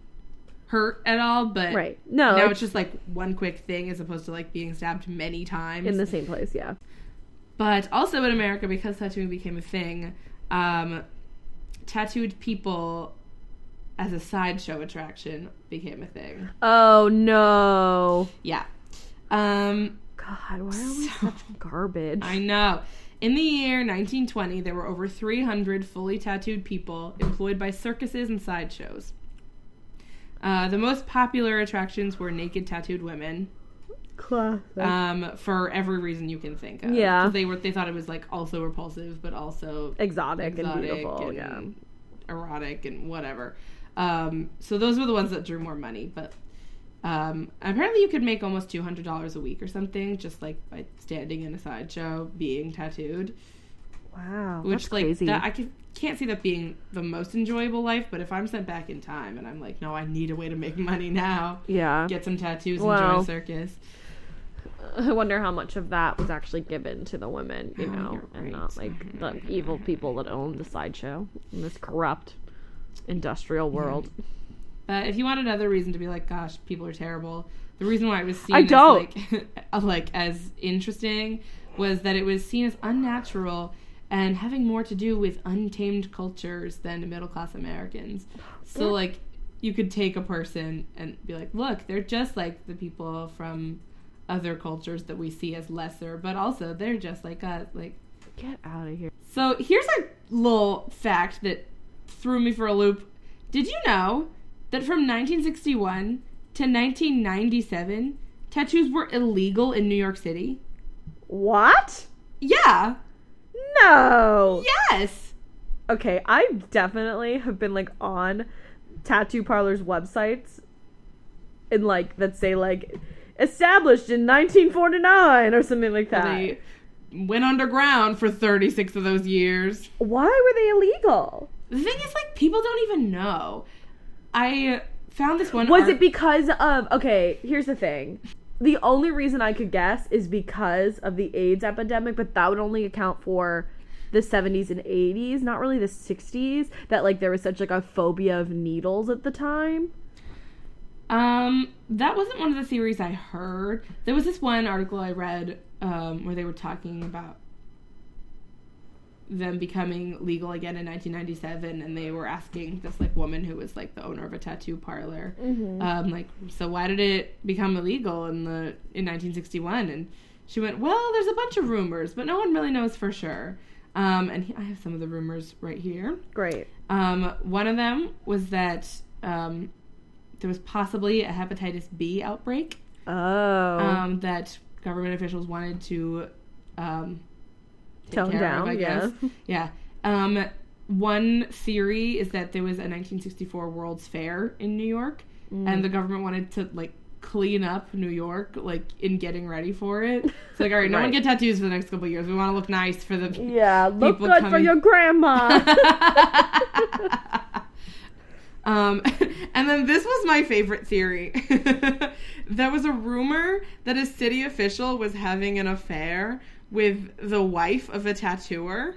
Speaker 1: hurt at all, but
Speaker 2: Right. No,
Speaker 1: now
Speaker 2: it's
Speaker 1: it's just like one quick thing as opposed to like being stabbed many times.
Speaker 2: in the same place, yeah.
Speaker 1: but also in America, because tattooing became a thing, um, tattooed people as a sideshow attraction became a thing.
Speaker 2: Oh no.
Speaker 1: Yeah. Um,
Speaker 2: God, why are we
Speaker 1: So-
Speaker 2: such garbage?
Speaker 1: I know. In the year 1920, there were over 300 fully tattooed people employed by circuses and sideshows. Uh, the most popular attractions were naked tattooed women,
Speaker 2: Classic.
Speaker 1: um, for every reason you can think of.
Speaker 2: Yeah.
Speaker 1: they were they thought it was like also repulsive, but also
Speaker 2: exotic, and
Speaker 1: exotic
Speaker 2: beautiful,
Speaker 1: and
Speaker 2: yeah.
Speaker 1: erotic and whatever. Um, so those were the ones that drew more money, but um, apparently you could make almost two hundred dollars a week or something just like by standing in a sideshow being tattooed.
Speaker 2: Wow,
Speaker 1: Which
Speaker 2: that's
Speaker 1: like
Speaker 2: crazy.
Speaker 1: that I can, can't see that being the most enjoyable life, but if I'm sent back in time and I'm like, no, I need a way to make money now,
Speaker 2: yeah.
Speaker 1: get some tattoos, and join a circus.
Speaker 2: I wonder how much of that was actually given to the women, you
Speaker 1: Oh,
Speaker 2: know,
Speaker 1: you're
Speaker 2: and
Speaker 1: right.
Speaker 2: not like mm-hmm. the evil people that own the sideshow in this corrupt industrial world.
Speaker 1: But if you want another reason to be like, gosh, people are terrible, the reason why it was seen
Speaker 2: I
Speaker 1: as
Speaker 2: don't.
Speaker 1: like, like as interesting was that it was seen as unnatural and having more to do with untamed cultures than middle class Americans. So
Speaker 2: Yeah.
Speaker 1: like you could take a person and be like, look, they're just like the people from other cultures that we see as lesser, but also they're just like us. Like
Speaker 2: Get out of here.
Speaker 1: so here's a little fact that threw me for a loop. Did you know that from 1961 to 1997, tattoos were illegal in New York City?
Speaker 2: What?
Speaker 1: Yeah.
Speaker 2: No.
Speaker 1: Yes.
Speaker 2: Okay, I definitely have been like on tattoo parlors websites and like that say like established in 1949 or something like that.
Speaker 1: They went underground for 36 of those years.
Speaker 2: Why were they illegal?
Speaker 1: The thing is, like, people don't even know. I found this one.
Speaker 2: Was
Speaker 1: art-
Speaker 2: it because of okay, here's the thing. The only reason I could guess is because of the AIDS epidemic, but that would only account for the 70s and 80s, not really the 60s, that like there was such like a phobia of needles at the time.
Speaker 1: Um, that wasn't one of the theories I heard. There was this one article I read um, where they were talking about them becoming legal again in 1997, and they were asking this like woman who was like the owner of a tattoo parlor, um, like, so why did it become illegal in the in 1961? And she went, well, there's a bunch of rumors, but no one really knows for sure. Um, and he, I have some of the rumors right here.
Speaker 2: Great.
Speaker 1: Um, one of them was that um, there was possibly a hepatitis B outbreak
Speaker 2: Oh.
Speaker 1: um, that government officials wanted to um,
Speaker 2: Tone
Speaker 1: care
Speaker 2: down,
Speaker 1: of, I
Speaker 2: yeah.
Speaker 1: guess. Yeah. Um, one theory is that there was a 1964 World's Fair in New York,
Speaker 2: Mm.
Speaker 1: and the government wanted to like clean up New York, like in getting ready for it. It's like, all right, no one
Speaker 2: Right.
Speaker 1: get tattoos for the next couple of years. We want to look nice for the
Speaker 2: yeah, look
Speaker 1: people
Speaker 2: good for your grandma.
Speaker 1: um, and then this was my favorite theory. there was a rumor that a city official was having an affair with the wife of a tattooer.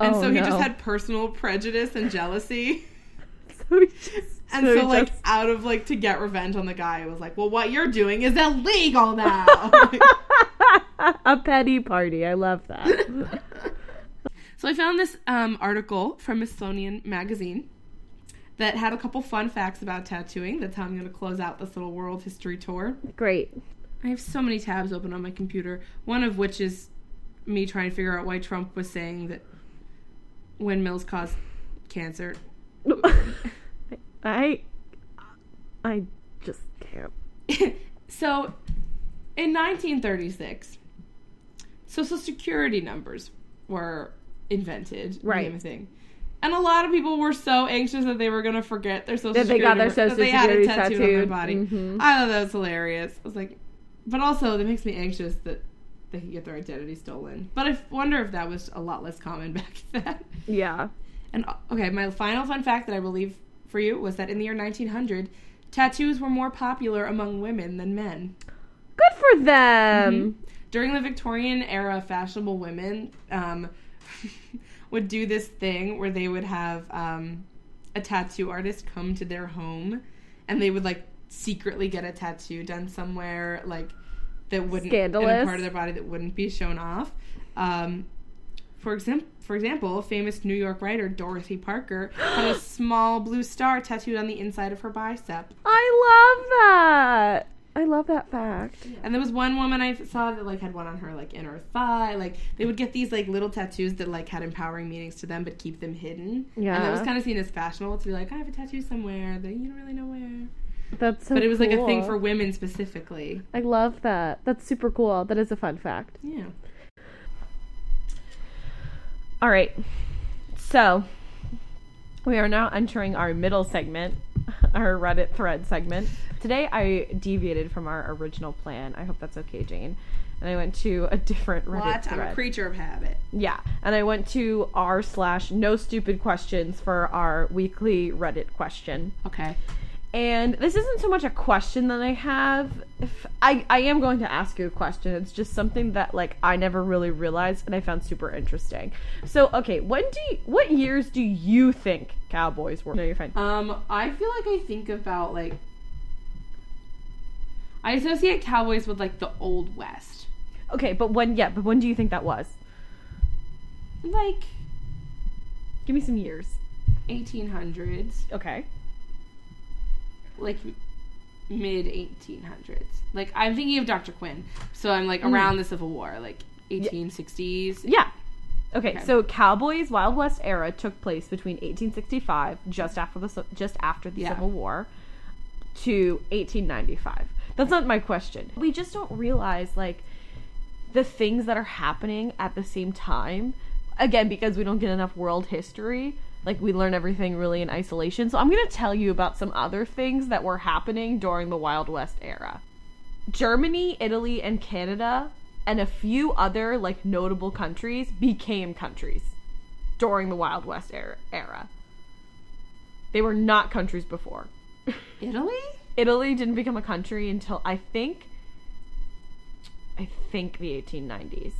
Speaker 1: And
Speaker 2: Oh,
Speaker 1: so he
Speaker 2: no.
Speaker 1: just had personal prejudice and jealousy.
Speaker 2: so he just,
Speaker 1: And
Speaker 2: he
Speaker 1: so, like,
Speaker 2: just-
Speaker 1: out of like to get revenge on the guy, it was like, well, what you're doing is illegal now.
Speaker 2: a petty party. I love that.
Speaker 1: So I found this um, article from Smithsonian Magazine that had a couple fun facts about tattooing. That's how I'm going to close out this little world history tour.
Speaker 2: Great.
Speaker 1: I have so many tabs open on my computer. One of which is me trying to figure out why Trump was saying that windmills cause cancer.
Speaker 2: I I just can't.
Speaker 1: so, in 1936, Social Security numbers were invented.
Speaker 2: Right.
Speaker 1: thing. And a lot of people were so anxious that they were gonna forget their social
Speaker 2: That they got their
Speaker 1: security number,
Speaker 2: social
Speaker 1: that they had a
Speaker 2: security
Speaker 1: tattooed on their body.
Speaker 2: Mhm.
Speaker 1: I thought that was hilarious. I was like, but also that makes me anxious that they could get their identity stolen. But I wonder if that was a lot less common back then.
Speaker 2: Yeah.
Speaker 1: And uh, okay, my final fun fact that I will leave for you was that in the year 1900, tattoos were more popular among women than men.
Speaker 2: Good for them.
Speaker 1: During the Victorian era, fashionable women um, would do this thing where they would have um, a tattoo artist come to their home, and they would like secretly get a tattoo done somewhere like that wouldn't in a part of their body that wouldn't be shown off. Um, for example, for example, famous New York writer Dorothy Parker had a small blue star tattooed on the inside of her bicep.
Speaker 2: I love that. I love that fact.
Speaker 1: And there was one woman I saw that like had one on her like inner thigh. Like they would get these like little tattoos that like had empowering meanings to them, but keep them hidden. Yeah. and that was kind of seen as fashionable to be like, I have a tattoo somewhere that you don't really know where.
Speaker 2: That's so
Speaker 1: but it was like a thing
Speaker 2: cool.
Speaker 1: for women specifically.
Speaker 2: I love that. That's super cool. That is a fun fact.
Speaker 1: Yeah.
Speaker 2: All right. So, we are now entering our middle segment, our Reddit thread segment. Today I deviated from our original plan. I hope that's okay, Jane. And I went to a different Reddit
Speaker 1: What? I'm a creature of habit.
Speaker 2: Yeah, and I went to r slash no stupid questions for our weekly Reddit question.
Speaker 1: Okay.
Speaker 2: And this isn't so much a question that I have. If I I am going to ask you a question. It's just something that like I never really realized and I found super interesting. So okay, when do you, what years do you think cowboys were? No, you're fine.
Speaker 1: Um, I feel like I think about like I associate cowboys with like the old west.
Speaker 2: Okay, but when yeah, but when do you think that was?
Speaker 1: Like
Speaker 2: Give me some years.
Speaker 1: 1800s,
Speaker 2: Okay.
Speaker 1: Like mid 1800s. Like I'm thinking of Dr. Quinn. So I'm like
Speaker 2: Mm.
Speaker 1: around the Civil War, like 1860s.
Speaker 2: Yeah. Okay,
Speaker 1: Okay.
Speaker 2: so Cowboys Wild West era took place between 1865, just after the just after the
Speaker 1: Yeah.
Speaker 2: Civil War, to 1895. That's not my question. We just don't realize like the things that are happening at the same time. Again, because we don't get enough world history, like we learn everything really in isolation. So I'm going to tell you about some other things that were happening during the Wild West era. Germany, Italy, and Canada, and a few other like notable countries became countries during the Wild West era. era. They were not countries before.
Speaker 1: Italy?
Speaker 2: Italy didn't become a country until I think I think the 1890s.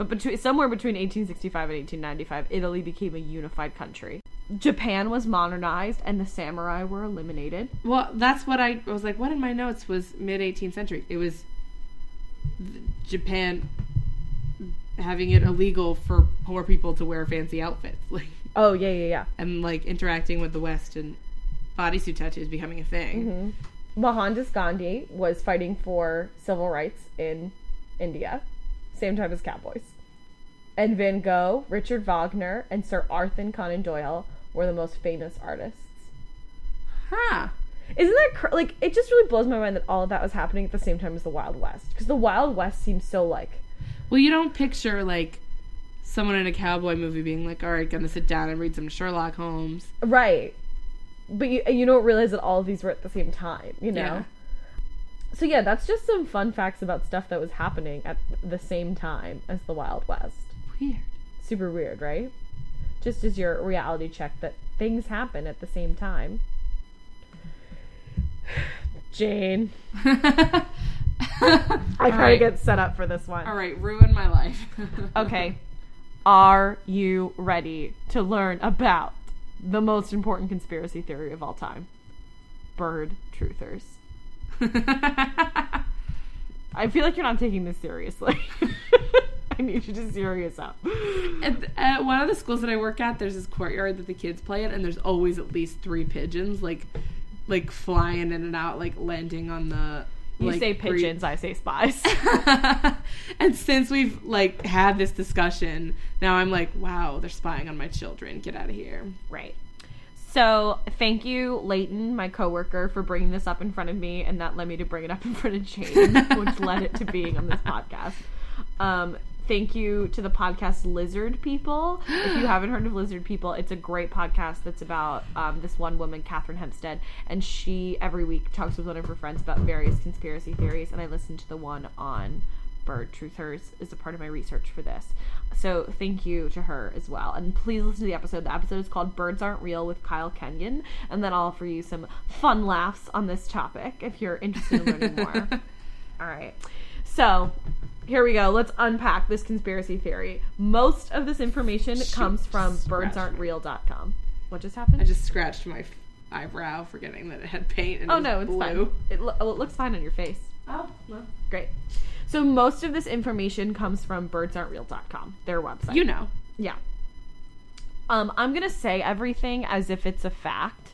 Speaker 2: But between somewhere between 1865 and 1895, Italy became a unified country. Japan was modernized and the samurai were eliminated.
Speaker 1: Well, that's what I was like. What in my notes was mid 18th century? It was Japan having it illegal for poor people to wear fancy outfits, like
Speaker 2: Oh, yeah, yeah, yeah.
Speaker 1: and like interacting with the West and bodysuit tattoos becoming a thing.
Speaker 2: Mm-hmm. Mohandas Gandhi was fighting for civil rights in India, same time as cowboys. And Van Gogh, Richard Wagner, and Sir Arthur Conan Doyle were the most famous artists.
Speaker 1: Huh.
Speaker 2: Isn't that cr- like it just really blows my mind that all of that was happening at the same time as the Wild West? Because the Wild West seems so like
Speaker 1: Well, you don't picture like someone in a cowboy movie being like, "All right, gonna sit down and read some Sherlock Holmes."
Speaker 2: right, but you you don't realize that all of these were at the same time. You know.
Speaker 1: Yeah.
Speaker 2: So yeah, that's just some fun facts about stuff that was happening at the same time as the Wild West.
Speaker 1: Weird.
Speaker 2: Super weird, right? Just as your reality check that things happen at the same time. Jane, I
Speaker 1: All
Speaker 2: gotta
Speaker 1: right.
Speaker 2: get set up for this one.
Speaker 1: All right, ruin my life.
Speaker 2: Okay. Are you ready to learn about the most important conspiracy theory of all time? Bird truthers. I feel like you're not taking this seriously. I need you to serious up.
Speaker 1: At, at one of the schools that I work at, there's this courtyard that the kids play in, and there's always at least three pigeons, like, like flying in and out, like landing on the.
Speaker 2: You
Speaker 1: like,
Speaker 2: say pigeons, I say spies.
Speaker 1: and since we've like had this discussion, now I'm like, wow, they're spying on my children. Get out of here.
Speaker 2: Right. So, thank you, Leighton, my coworker, for bringing this up in front of me, and that led me to bring it up in front of Jane, which led it to being on this podcast. Um, thank you to the podcast Lizard People. if you haven't heard of Lizard People, it's a great podcast that's about um, this one woman, Catherine Hempstead, and she every week talks with one of her friends about various conspiracy theories. And I listened to the one on bird truthers is a part of my research for this. So thank you to her as well. And please listen to the episode. The episode is called Birds Aren't Real with Kyle Kenyon. And then I'll offer you some fun laughs on this topic if you're interested in learning more. All right. So here we go. Let's unpack this conspiracy theory. Most of this information comes from birdsaren'treal.com. What just happened?
Speaker 1: I just scratched my f- eyebrow, forgetting that it had paint. And
Speaker 2: oh
Speaker 1: it was
Speaker 2: no, it's
Speaker 1: blue.
Speaker 2: fine. It, lo- oh, it looks fine on your face.
Speaker 1: Oh, well,
Speaker 2: Great. So most of this information comes from birdsaren'treal.com, their website.
Speaker 1: you know.
Speaker 2: Yeah. Um, I'm gonna say everything as if it's a fact,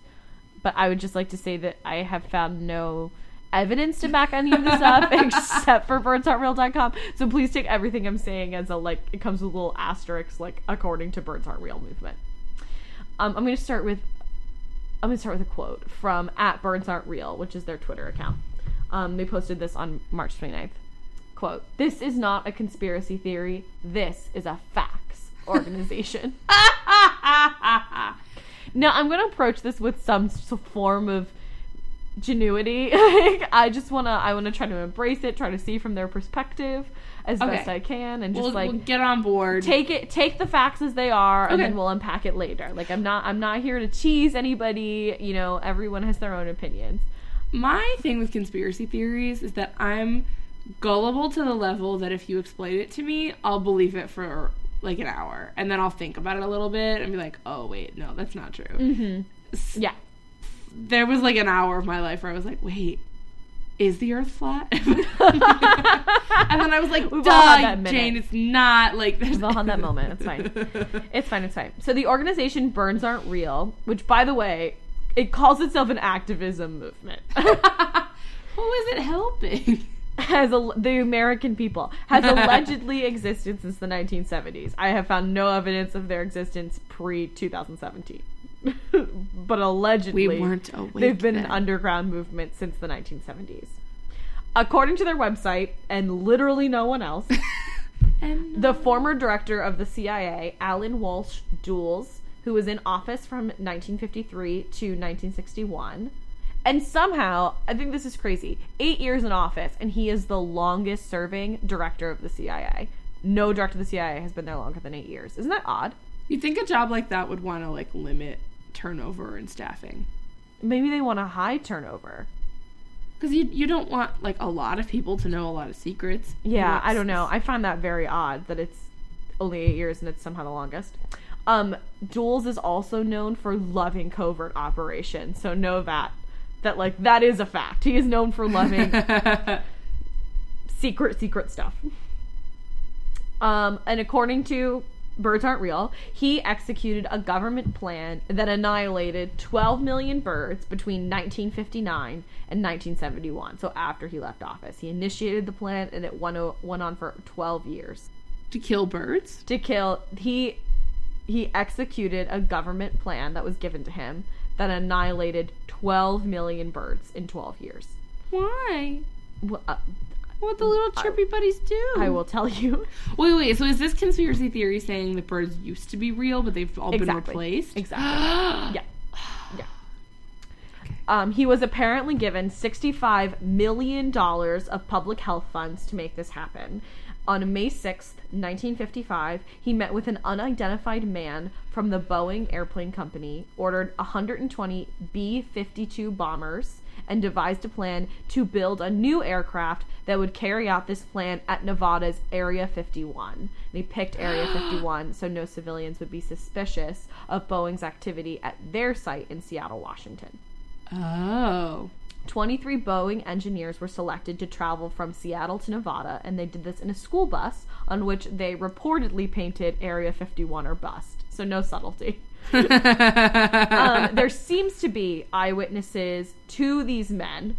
Speaker 2: but I would just like to say that I have found no evidence to back any of this up except for birdsaren'treal.com. So please take everything I'm saying as a like it comes with little asterisks like according to Birds Aren't Real movement. Um, I'm gonna start with I'm gonna start with a quote from at Birds Aren't Real, which is their Twitter account. Um, they posted this on March 29th. Quote, this is not a conspiracy theory. This is a facts organization. now, I'm going to approach this with some form of genuity. I just want to, I want to try to embrace it, try to see from their perspective as
Speaker 1: Okay.
Speaker 2: best I can, and just
Speaker 1: We'll,
Speaker 2: like
Speaker 1: we'll get on board.
Speaker 2: take it take the facts as they are and then we'll unpack it later like i'm not i'm not here to tease anybody you know everyone has their own opinions
Speaker 1: My thing with conspiracy theories is that I'm gullible to the level that if you explain it to me, I'll believe it for like an hour, and then I'll think about it a little bit and be like, "Oh wait, no, that's not true."
Speaker 2: mm-hmm. yeah
Speaker 1: There was like an hour of my life where I was like, "Wait, is the Earth flat?" and then I was like,
Speaker 2: We've all had
Speaker 1: "Duh. Jane, it's not like." There's
Speaker 2: We've all had that moment. It's fine. it's fine it's fine so the organization Birds Aren't Real which by the way it calls itself an activism movement
Speaker 1: Who is it helping?
Speaker 2: Has a, the American people has allegedly existed since the 1970s. I have found no evidence of their existence pre 2017, but allegedly
Speaker 1: We weren't awake.
Speaker 2: they've been an underground movement since the 1970s. According to their website, and literally no one else,
Speaker 1: And
Speaker 2: the former director of the CIA, Allen Welsh Dulles, who was in office from 1953 to 1961, and somehow, I think this is crazy, eight years in office, and he is the longest serving director of the CIA. No director of the CIA has been there longer than eight years. Isn't that odd?
Speaker 1: you think a job like that would want to like limit turnover and staffing?
Speaker 2: Maybe they want a high turnover.
Speaker 1: Because you you don't want like a lot of people to know a lot of secrets.
Speaker 2: Yeah, I don't know. I find that very odd that it's only eight years and it's somehow the longest. Um, Dulles is also known for loving covert operations, so know that that like that is a fact. He is known for loving secret secret stuff. Um, and according to Birds Aren't Real, he executed a government plan that annihilated 12 million birds between 1959 and 1971. So after he left office, he initiated the plan, and it went, o- went on for 12 years
Speaker 1: to kill birds.
Speaker 2: to kill. He he executed a government plan that was given to him that annihilated 12 million birds in 12 years.
Speaker 1: Why?
Speaker 2: Well, uh,
Speaker 1: What the little chirpy buddies do?
Speaker 2: I will tell you
Speaker 1: Wait, wait. So is this conspiracy theory saying that birds used to be real, but they've all been replaced?
Speaker 2: exactly. yeah. Yeah. Um, he was apparently given $65 million of public health funds to make this happen. On May 6, 1955, he met with an unidentified man from the Boeing Airplane Company, ordered 120 B 52 bombers, and devised a plan to build a new aircraft that would carry out this plan at Nevada's Area 51. And he picked Area 51 so no civilians would be suspicious of Boeing's activity at their site in Seattle, Washington.
Speaker 1: Oh.
Speaker 2: 23 Boeing engineers were selected to travel from Seattle to Nevada, and they did this in a school bus on which they reportedly painted Area 51 or bust. So, no subtlety. um, there seems to be eyewitnesses to these men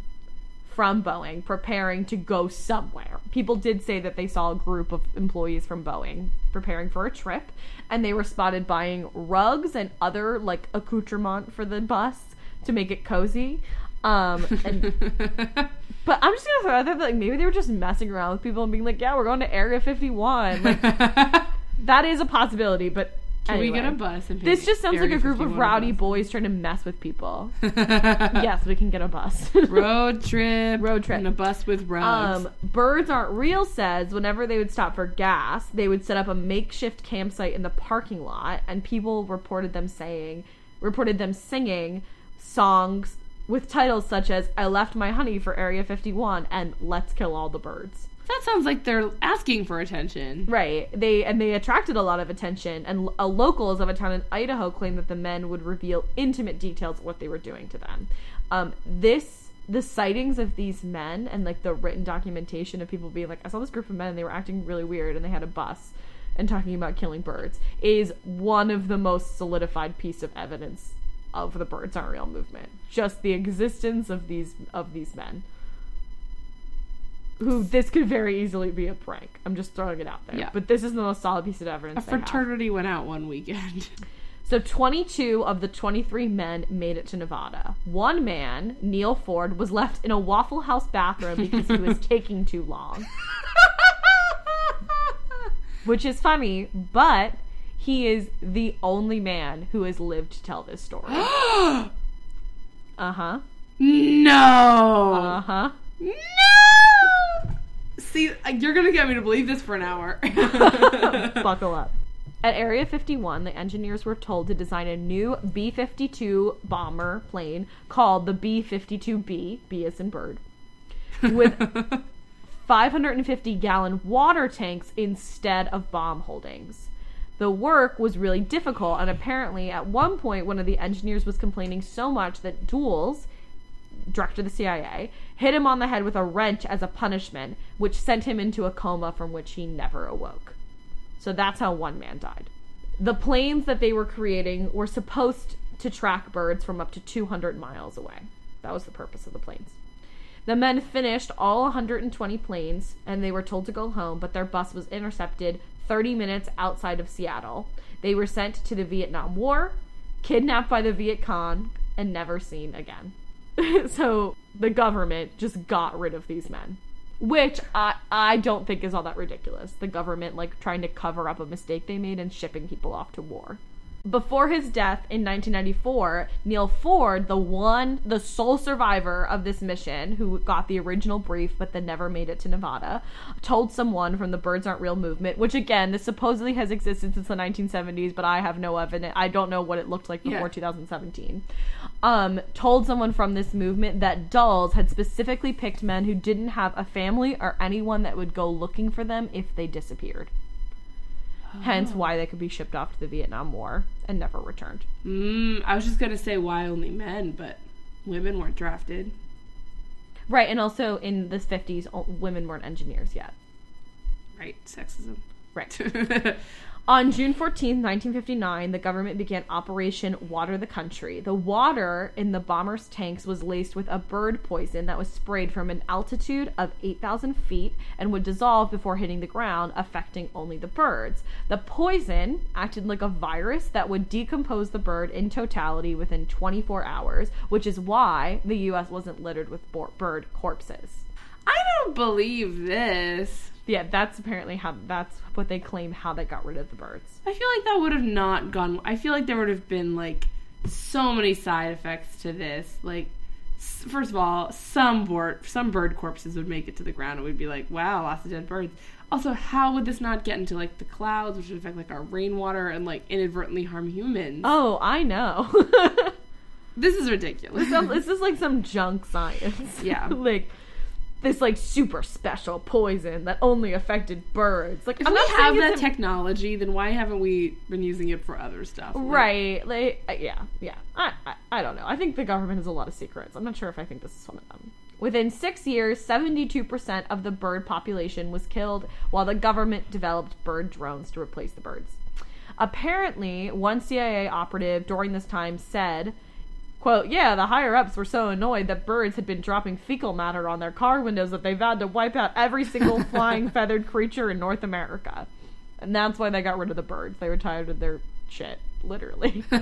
Speaker 2: from Boeing preparing to go somewhere. People did say that they saw a group of employees from Boeing preparing for a trip, and they were spotted buying rugs and other like accoutrement for the bus to make it cozy. Um, and, but I'm just gonna throw out there that like maybe they were just messing around with people and being like, yeah, we're going to Area 51. Like that is a possibility, but
Speaker 1: Can we get a
Speaker 2: anyway.
Speaker 1: bus and
Speaker 2: This just sounds like a group of rowdy
Speaker 1: bus?
Speaker 2: boys trying to mess with people.
Speaker 1: yes.
Speaker 2: yes, we can get a bus.
Speaker 1: Road trip.
Speaker 2: Road trip.
Speaker 1: And a bus with rugs.
Speaker 2: Um, Birds Aren't Real says whenever they would stop for gas, they would set up a makeshift campsite in the parking lot, and people reported them saying, reported them singing songs with titles such as "I left my honey for Area 51" and "Let's kill all the birds."
Speaker 1: that sounds like they're asking for attention.
Speaker 2: Right. They and they attracted a lot of attention, and uh, locals of a town in Idaho claimed that the men would reveal intimate details of what they were doing to them. Um, this the sightings of these men and like the written documentation of people being like, I saw this group of men and they were acting really weird and they had a bus and talking about killing birds is one of the most solidified piece of evidence of the birds aren't real movement. Just the existence of these of these men. Who this could very easily be a prank. I'm just throwing it out there.
Speaker 1: Yeah.
Speaker 2: But this is the most solid piece of
Speaker 1: A
Speaker 2: evidence. have.
Speaker 1: fraternity went out one weekend.
Speaker 2: So 22 of the 23 men made it to Nevada. One man, Neil Ford, was left in a Waffle House bathroom because he was taking too long. Which is funny, but he is the only man who has lived to tell this story. Uh huh.
Speaker 1: no.
Speaker 2: Uh huh.
Speaker 1: no. See, you're gonna get me to believe this for an hour.
Speaker 2: Buckle up. At Area 51, the engineers were told to design a new B 52 bomber plane called the B 52B, B as in bird, with 550 gallon water tanks instead of bomb holdings. The work was really difficult, and apparently, at one point, one of the engineers was complaining so much that Dulles, director of the CIA, hit him on the head with a wrench as a punishment, which sent him into a coma from which he never awoke. So that's how one man died. The planes that they were creating were supposed to track birds from up to 200 miles away. That was the purpose of the planes. The men finished all 120 planes and they were told to go home, but their bus was intercepted 30 minutes outside of Seattle. They were sent to the Vietnam War, kidnapped by the Viet Cong, and never seen again. so the government just got rid of these men. Which I, I don't think is all that ridiculous. The government like trying to cover up a mistake they made and shipping people off to war. Before his death in 1994, Neil Ford, the one, the sole survivor of this mission, who got the original brief but then never made it to Nevada, told someone from the Birds Aren't Real movement, which again, this supposedly has existed since the 1970s, but I have no evidence. I don't know what it looked like before
Speaker 1: Yeah.
Speaker 2: 2017. Um, told someone from this movement that Dulles had specifically picked men who didn't have a family or anyone that would go looking for them if they disappeared. Hence, why they could be shipped off to the Vietnam War and never returned.
Speaker 1: mm, I was just gonna say why only men, but women weren't drafted.
Speaker 2: Right, and also in the 50s, women weren't engineers yet.
Speaker 1: Right, sexism.
Speaker 2: Right. On June 14, 1959, the government began Operation Water the Country. The water in the bombers' tanks was laced with a bird poison that was sprayed from an altitude of 8,000 feet and would dissolve before hitting the ground, affecting only the birds. The poison acted like a virus that would decompose the bird in totality within 24 hours, which is why the U.S. wasn't littered with bird corpses.
Speaker 1: I don't believe this.
Speaker 2: Yeah, that's apparently how that's what they claim how they got rid of the birds.
Speaker 1: I feel like that would have not gone. I feel like there would have been like so many side effects to this. Like, first of all, some bird some bird corpses would make it to the ground, and we'd be like, "Wow, lots of dead birds." Also, how would this not get into like the clouds, which would affect like our rainwater and like inadvertently harm humans?
Speaker 2: Oh, I know.
Speaker 1: This is ridiculous.
Speaker 2: Some- this is like some junk science.
Speaker 1: Yeah.
Speaker 2: like this like super special poison that only affected birds. Like
Speaker 1: if
Speaker 2: I'm
Speaker 1: we have that technology, then why haven't we been using it for other stuff? Like,
Speaker 2: Right. Like uh, yeah, yeah. I, I I don't know. I think the government has a lot of secrets. I'm not sure if I think this is one of them. Within six years, 72% of the bird population was killed, while the government developed bird drones to replace the birds. Apparently, one CIA operative during this time said, quote, yeah, the higher ups were so annoyed that birds had been dropping fecal matter on their car windows that they vowed to wipe out every single flying feathered creature in North America. And that's why they got rid of the birds. They were tired of their shit, literally.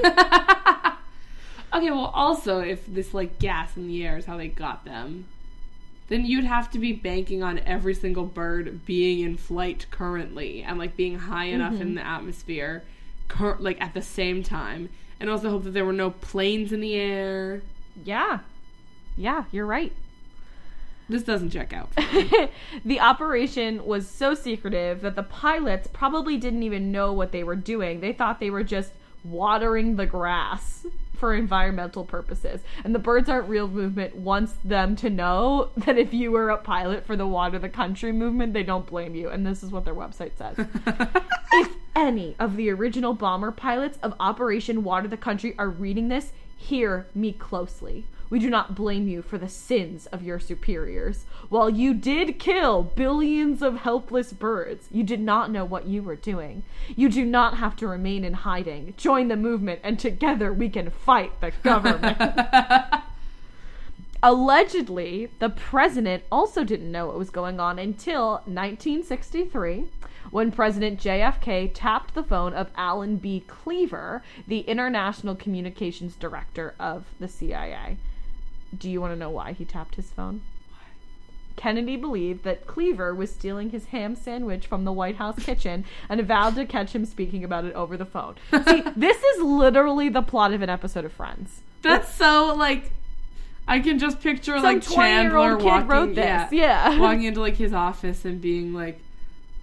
Speaker 1: Okay, well, also, if this like gas in the air is how they got them, then you'd have to be banking on every single bird being in flight currently and like being high enough
Speaker 2: Mm-hmm.
Speaker 1: in the atmosphere, cur- like at the same time, and also hope that there were no planes in the air.
Speaker 2: Yeah. Yeah, you're right.
Speaker 1: This doesn't check out.
Speaker 2: the operation was so secretive that the pilots probably didn't even know what they were doing. They thought they were just watering the grass for environmental purposes. And the Birds Aren't Real movement wants them to know that if you were a pilot for the Water the Country movement, they don't blame you. And this is what their website says. if any of the original bomber pilots of Operation Water the Country are reading this, hear me closely. We do not blame you for the sins of your superiors. While you did kill billions of helpless birds, you did not know what you were doing. You do not have to remain in hiding. Join the movement, and together we can fight the government. Allegedly, the president also didn't know what was going on until 1963 when President JFK tapped the phone of Alan B. Cleaver, the International Communications Director of the CIA. Do you want to know why he tapped his phone? Kennedy believed that Cleaver was stealing his ham sandwich from the White House kitchen and vowed to catch him speaking about it over the phone. See, this is literally the plot of an episode of Friends.
Speaker 1: That's so like. I can just picture like
Speaker 2: 20
Speaker 1: Chandler
Speaker 2: year old kid
Speaker 1: walking,
Speaker 2: wrote this.
Speaker 1: yeah,
Speaker 2: Yeah.
Speaker 1: walking into like his office and being like,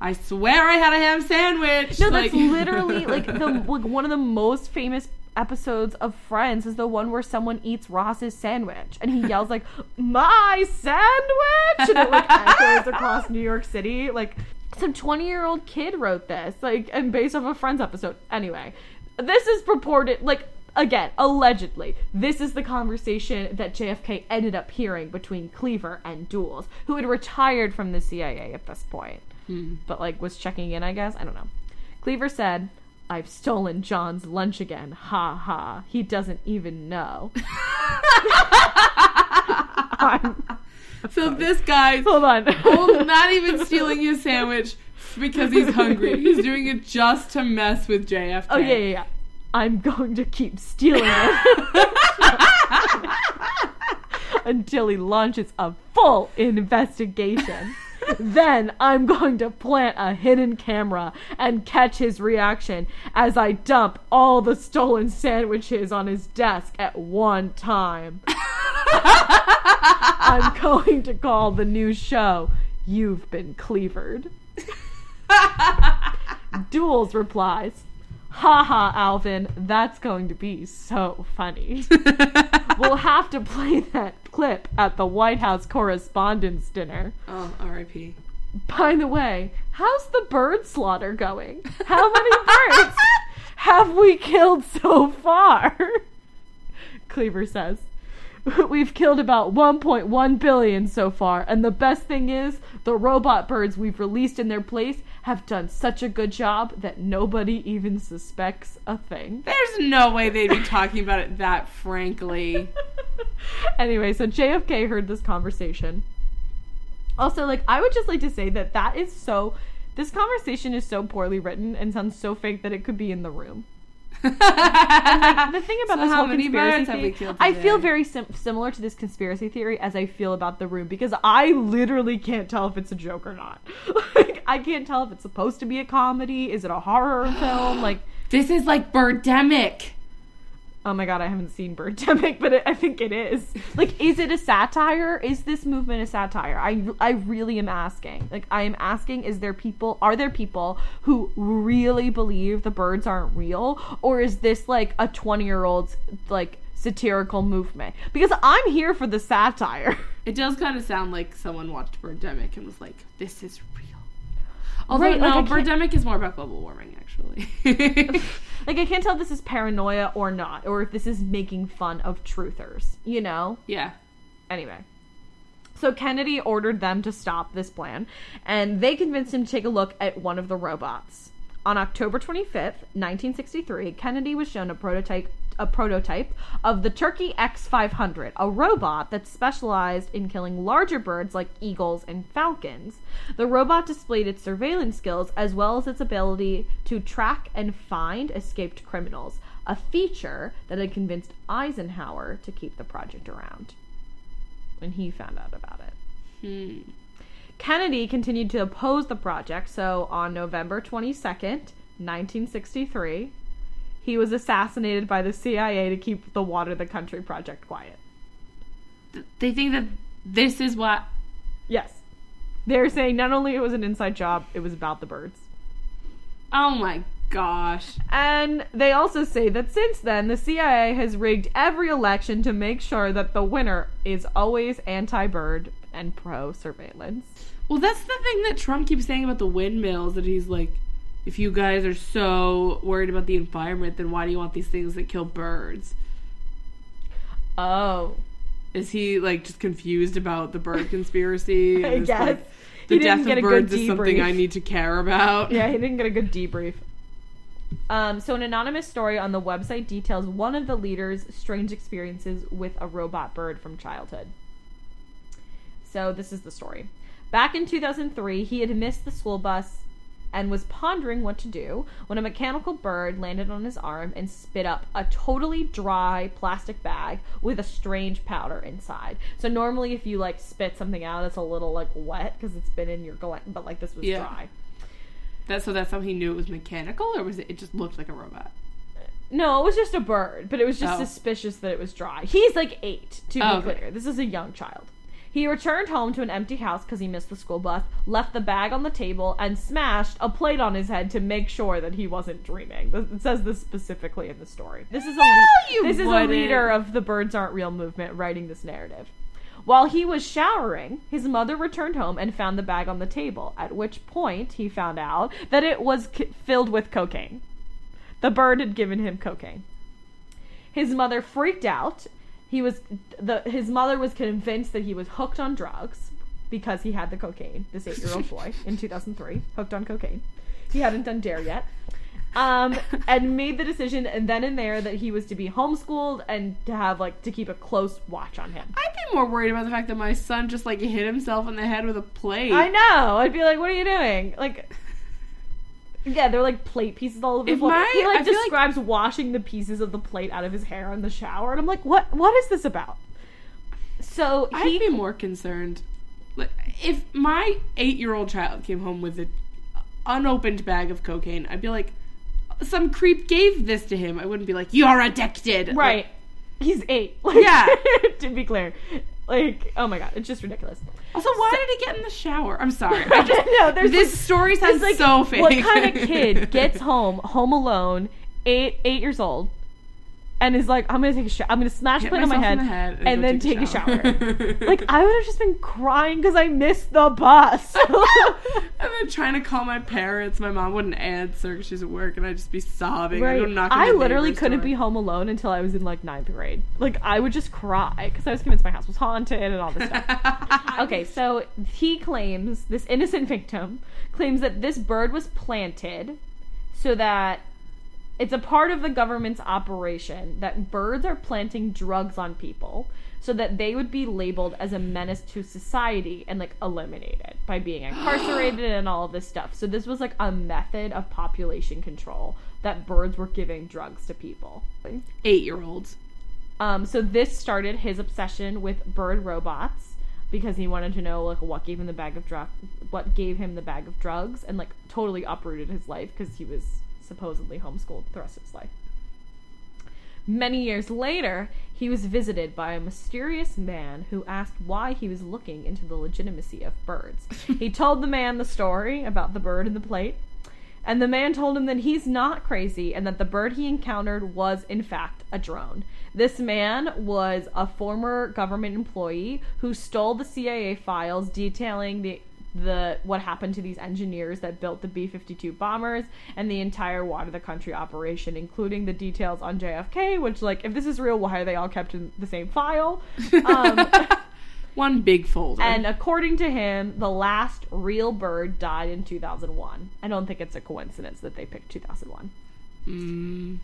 Speaker 1: "I swear I had a ham sandwich."
Speaker 2: No,
Speaker 1: like,
Speaker 2: that's literally like the like one of the most famous episodes of Friends is the one where someone eats Ross's sandwich and he yells like "My sandwich!" and it like echoes across New York City. Like some twenty-year-old kid wrote this, like, and based off a Friends episode. Anyway, this is purported like. Again, allegedly, this is the conversation that JFK ended up hearing between Cleaver and Dulles, who had retired from the CIA at this point hmm. but like was checking in, I guess. I don't know. Cleaver said, I've stolen John's lunch again. Ha ha. He doesn't even know. I'm-
Speaker 1: so this guy's
Speaker 2: hold on.
Speaker 1: well, not even stealing his sandwich because he's hungry. He's doing it just to mess with JFK.
Speaker 2: oh, yeah, yeah, yeah. I'm going to keep stealing it until he launches a full investigation. Then I'm going to plant a hidden camera and catch his reaction as I dump all the stolen sandwiches on his desk at one time. I'm going to call the new show You've Been Cleavered. Dulles replies, Haha, Alvin, that's going to be so funny. we'll have to play that clip at the White House Correspondents' Dinner.
Speaker 1: Oh, R.I.P.
Speaker 2: By the way, how's the bird slaughter going? How many birds have we killed so far? Cleaver says. We've killed about 1.1 billion so far, and the best thing is, the robot birds we've released in their place have done such a good job that nobody even suspects a thing.
Speaker 1: There's no way they'd be talking about it that frankly.
Speaker 2: anyway, so JFK heard this conversation. Also, like, I would just like to say that that is so. This conversation is so poorly written and sounds so fake that it could be in the room. the thing about
Speaker 1: So
Speaker 2: this whole conspiracy
Speaker 1: birds have we
Speaker 2: theory, I feel very sim- similar to this conspiracy theory as I feel about the room because I literally can't tell if it's a joke or not. like, I can't tell if it's supposed to be a comedy. Is it a horror film? Like,
Speaker 1: This is like Birdemic.
Speaker 2: Oh my god, I haven't seen Birdemic, but it, I think it is. Like, is it a satire? Is this movement a satire? I, I really am asking. Like, I am asking, is there people, are there people who really believe the birds aren't real? Or is this like a 20 year old's, like, satirical movement? Because I'm here for the satire.
Speaker 1: It does kind of sound like someone watched Birdemic and was like, "This is real." Although
Speaker 2: Right, like,
Speaker 1: no, Birdemic is more about global warming, actually.
Speaker 2: like, I can't tell if this is paranoia or not, or if this is making fun of truthers, you know?
Speaker 1: yeah.
Speaker 2: Anyway. So Kennedy ordered them to stop this plan, and they convinced him to take a look at one of the robots. On October 25th, 1963, Kennedy was shown a prototype a prototype of the Turkey X500, a robot that specialized in killing larger birds like eagles and falcons. The robot displayed its surveillance skills as well as its ability to track and find escaped criminals. a feature that had convinced Eisenhower to keep the project around when he found out about it.
Speaker 1: Hmm.
Speaker 2: Kennedy continued to oppose the project, so on November 22nd, 1963, he was assassinated by the CIA to keep the Water the Country project quiet.
Speaker 1: They think that this is what.
Speaker 2: Yes. They're saying not only it was an inside job, it was about the birds.
Speaker 1: Oh my gosh.
Speaker 2: And they also say that since then, the CIA has rigged every election to make sure that the winner is always anti bird and pro surveillance.
Speaker 1: Well, that's the thing that Trump keeps saying about the windmills. That he's like, if you guys are so worried about the environment, then why do you want these things that kill birds?
Speaker 2: Oh.
Speaker 1: Is he like just confused about the bird conspiracy?
Speaker 2: I guess.
Speaker 1: like,
Speaker 2: He
Speaker 1: the death of birds is something. I need to care about.
Speaker 2: Yeah, he didn't get a good debrief. Um, so, an anonymous story on the website details one of the leader's strange experiences with a robot bird from childhood. So, this is the story. Back in 2003, he had missed the school bus and was pondering what to do when a mechanical bird landed on his arm and spit up a totally dry plastic bag with a strange powder inside. So normally if you like spit something out it's a little like wet because it's been in your gland, but like this was
Speaker 1: Yeah.
Speaker 2: dry.
Speaker 1: That's so that's how he knew it was mechanical, or was it? It just looked like a robot.
Speaker 2: No, it was just a bird, but it was just
Speaker 1: Oh.
Speaker 2: suspicious that it was dry. He's like eight, to be
Speaker 1: Oh, okay.
Speaker 2: clear. This is a young child. He returned home to an empty house because he missed the school bus, left the bag on the table, and smashed a plate on his head to make sure that he wasn't dreaming. It says this specifically in the story. This is a
Speaker 1: No,
Speaker 2: le- this is a leader of the Birds Aren't Real movement writing this narrative. While he was showering, his mother returned home and found the bag on the table, at which point he found out that it was c- filled with cocaine. The bird had given him cocaine. His mother freaked out. He was the his mother was convinced that he was hooked on drugs because he had the cocaine. This eight year old boy in 2003 hooked on cocaine. He hadn't done dare yet. Um, and made the decision and then and there that he was to be homeschooled and to have like to keep a close watch on him.
Speaker 1: I'd be more worried about the fact that my son just like hit himself in the head with a plate.
Speaker 2: I know. I'd be like, "What are you doing?" Like, yeah, they're like plate pieces all over the
Speaker 1: If
Speaker 2: floor.
Speaker 1: my-
Speaker 2: he like
Speaker 1: I feel like-
Speaker 2: describes washing the pieces of the plate out of his hair in the shower, and I'm like, "What? What is this about?" So
Speaker 1: I'd be more concerned. Like, if my eight-year-old child came home with an unopened bag of cocaine, I'd be like, some creep gave this to him. I wouldn't be like, you're addicted. Like,
Speaker 2: right. He's eight. Like,
Speaker 1: Yeah.
Speaker 2: to be clear, like, oh my god, it's just ridiculous.
Speaker 1: also, why did he get in the shower? I'm sorry. I just,
Speaker 2: no, there's
Speaker 1: this
Speaker 2: like-
Speaker 1: story sounds
Speaker 2: like,
Speaker 1: so fake.
Speaker 2: What kind of kid gets home, home alone, eight eight years old, and is like, I'm gonna take a shower. I'm gonna smash plate on my head,
Speaker 1: head
Speaker 2: and,
Speaker 1: go
Speaker 2: then take a shower.
Speaker 1: shower.
Speaker 2: like I would have just been crying because I missed the bus.
Speaker 1: and then trying to call my parents. My mom wouldn't answer because she's at work, and I'd just be sobbing.
Speaker 2: Right.
Speaker 1: go knock on
Speaker 2: I literally couldn't be home alone until I was in like ninth grade. Like I would just cry because I was convinced my house was haunted and all this stuff. okay, so he claims this innocent victim claims that this bird was planted so that it's a part of the government's operation that birds are planting drugs on people so that they would be labeled as a menace to society and like eliminated by being incarcerated and all of this stuff. So this was like a method of population control that birds were giving drugs to people.
Speaker 1: Eight-year-olds.
Speaker 2: Um, so this started his obsession with bird robots because he wanted to know like what gave him the bag of drug, what gave him the bag of drugs, and like totally uprooted his life because he was supposedly homeschooled the rest of his life. Many years later, he was visited by a mysterious man who asked why he was looking into the legitimacy of birds. he told the man the story about the bird in the plate, and the man told him that he's not crazy and that the bird he encountered was, in fact, a drone. This man was a former government employee who stole the CIA files detailing the the what happened to these engineers that built the B-52 bombers and the entire water the country operation including the details on JFK which like if this is real why are they all kept in the same file um,
Speaker 1: One big folder.
Speaker 2: and according to him, the last real bird died in 2001. I don't think it's a coincidence that they picked 2001.
Speaker 1: Mm,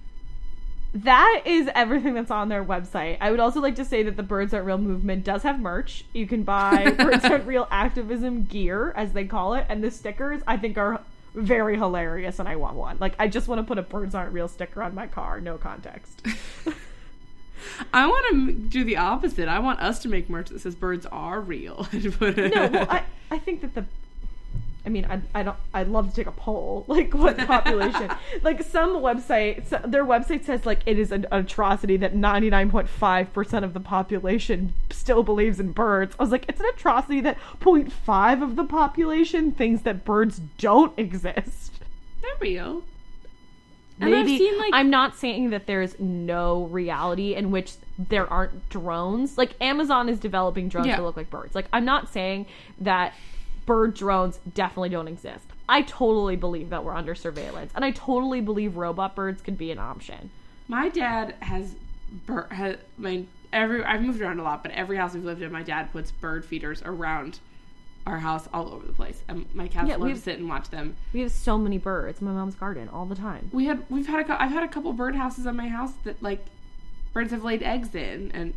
Speaker 2: That is everything that's on their website. I would also like to say that the Birds Aren't Real movement does have merch. You can buy Birds Aren't Real activism gear, as they call it, and the stickers I think are very hilarious and I want one. Like I just want to put a birds aren't real sticker on my car, no context.
Speaker 1: I want to do the opposite. I want us to make merch that says birds are real. and put it-
Speaker 2: no, well, I I think that the I mean, I, I don't. I'd love to take a poll. Like, what population? like, some website, so- their website says like it is an atrocity that ninety nine point five percent of the population still believes in birds. I was like, it's an atrocity that 0.5 of the population thinks that birds don't exist.
Speaker 1: They're real. And I've
Speaker 2: Maybe
Speaker 1: seen, like-
Speaker 2: I'm not saying that there's no reality in which there aren't drones. Like Amazon is developing drones
Speaker 1: Yeah.
Speaker 2: that look like birds. Like I'm not saying that bird drones definitely don't exist. I totally believe that we're under surveillance, and I totally believe robot birds could be an option.
Speaker 1: My dad has bird. Has, I mean, every I've moved around a lot, but every house we've lived in, my dad puts bird feeders around our house all over the place, and my cats
Speaker 2: Yeah,
Speaker 1: love to sit and watch them.
Speaker 2: We have so many birds in my mom's garden all the time.
Speaker 1: We had we've had a I've had a couple bird houses on my house that like birds have laid eggs in, and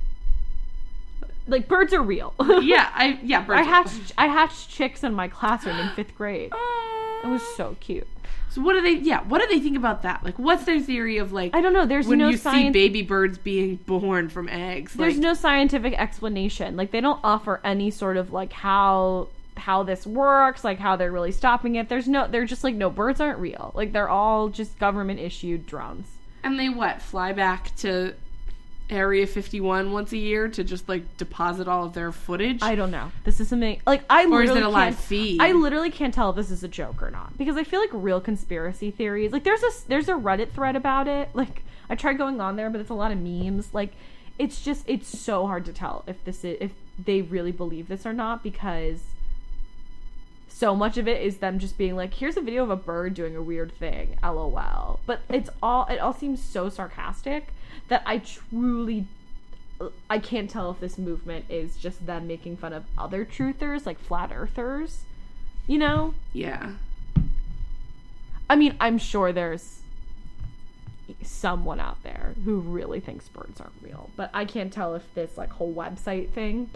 Speaker 2: Like birds are real.
Speaker 1: yeah, I yeah birds.
Speaker 2: I hatched I hatched chicks in my classroom in fifth grade.
Speaker 1: Aw.
Speaker 2: It was so cute.
Speaker 1: So what do they? Yeah, what do they think about that? Like, what's their theory of like?
Speaker 2: I don't know. There's
Speaker 1: when
Speaker 2: no
Speaker 1: you see
Speaker 2: science.
Speaker 1: baby birds being born from eggs.
Speaker 2: there's
Speaker 1: like,
Speaker 2: no scientific explanation like they don't offer any sort of like how how this works like how they're really stopping it there's no they're just like no birds aren't real like they're all just government issued drones
Speaker 1: And they what? Fly back to Area 51 once a year to just like deposit all of their footage?
Speaker 2: i don't know this is something like i
Speaker 1: or is
Speaker 2: literally
Speaker 1: it a live
Speaker 2: can't-
Speaker 1: feed?
Speaker 2: I literally can't tell if this is a joke or not because I feel like real conspiracy theories. Like there's a there's a Reddit thread about it. Like I tried going on there, but it's a lot of memes. Like it's just it's so hard to tell if this is if they really believe this or not because so much of it is them just being like, "Here's a video of a bird doing a weird thing." LOL. But it's all it all seems so sarcastic that I truly I can't tell if this movement is just them making fun of other truthers, like flat earthers. You know?
Speaker 1: yeah.
Speaker 2: I mean, I'm sure there's someone out there who really thinks birds aren't real, but I can't tell if this like whole website thing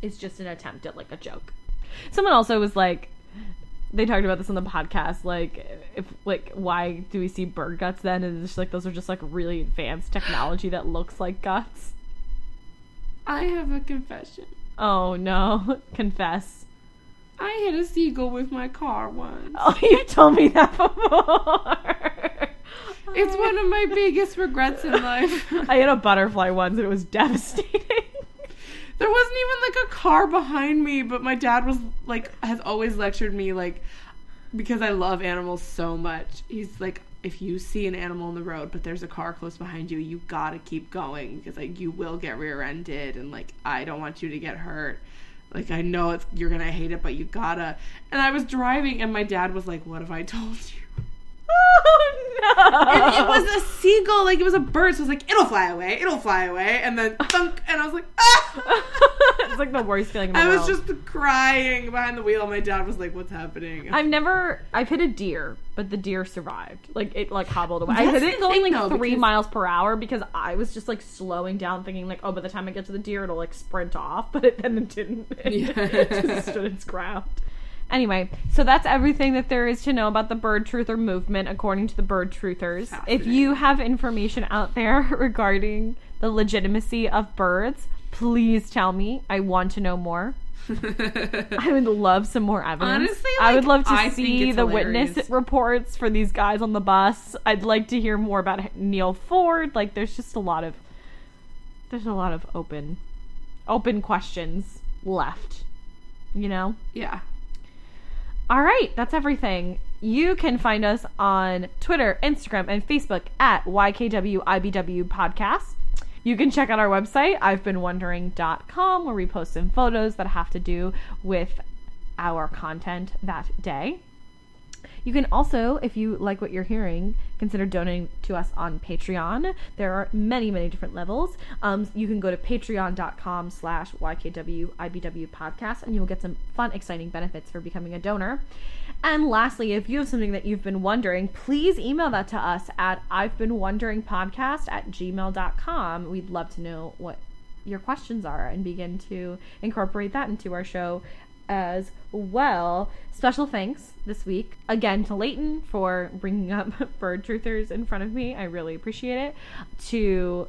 Speaker 2: is just an attempt at like a joke. Someone also was like they talked about this on the podcast like if like why do we see bird guts then and it's just like those are just like really advanced technology that looks like guts.
Speaker 1: I have a confession.
Speaker 2: Oh no, confess.
Speaker 1: I hit a seagull with my car once.
Speaker 2: Oh, you told me that before.
Speaker 1: It's one of my biggest regrets in life.
Speaker 2: I hit a butterfly once and it was devastating.
Speaker 1: There wasn't even like a car behind me, but my dad was like has always lectured me like because I love animals so much. He's like if you see an animal in the road but there's a car close behind you, you got to keep going because like you will get rear-ended and like I don't want you to get hurt. Like I know it's you're going to hate it but you got to. And I was driving and my dad was like, "What have I told you?"
Speaker 2: Oh no!
Speaker 1: And it was a seagull, like it was a bird. So I was like, "It'll fly away. It'll fly away." And then thunk and I was like, "Ah!"
Speaker 2: it's like the worst feeling in the
Speaker 1: I
Speaker 2: world.
Speaker 1: was just crying behind the wheel. My dad was like, "What's happening?"
Speaker 2: I've never I've hit a deer, but the deer survived. Like it like hobbled away. I
Speaker 1: That's
Speaker 2: hit it going
Speaker 1: thing,
Speaker 2: like
Speaker 1: though,
Speaker 2: three
Speaker 1: because-
Speaker 2: miles per hour because I was just like slowing down, thinking like, oh, by the time I get to the deer, it'll like sprint off. But it then it didn't. It
Speaker 1: Yeah.
Speaker 2: just stood its ground. Anyway, so that's everything that there is to know about the bird truther movement, according to the bird truthers. If you have information out there regarding the legitimacy of birds, please tell me. I want to know more. I would love some more evidence.
Speaker 1: Honestly,
Speaker 2: I would love to
Speaker 1: I
Speaker 2: see the
Speaker 1: hilarious.
Speaker 2: witness reports for these guys on the bus. I'd like to hear more about Neil Ford. Like, there's just a lot of there's a lot of open open questions left. You know.
Speaker 1: yeah.
Speaker 2: All right, that's everything. You can find us on Twitter, Instagram, and Facebook at YKWIBW Podcast. You can check out our website, I've been where we post some photos that have to do with our content that day. You can also, if you like what you're hearing, consider donating to us on Patreon. There are many, many different levels. Um, you can go to patreon.com slash YKWIBW podcast and you'll get some fun, exciting benefits for becoming a donor. And lastly, if you have something that you've been wondering, please email that to us at I've been wondering podcast at gmail.com. We'd love to know what your questions are and begin to incorporate that into our show as well. Special thanks this week again to Leighton for bringing up Bird Truthers in front of me. I really appreciate it. To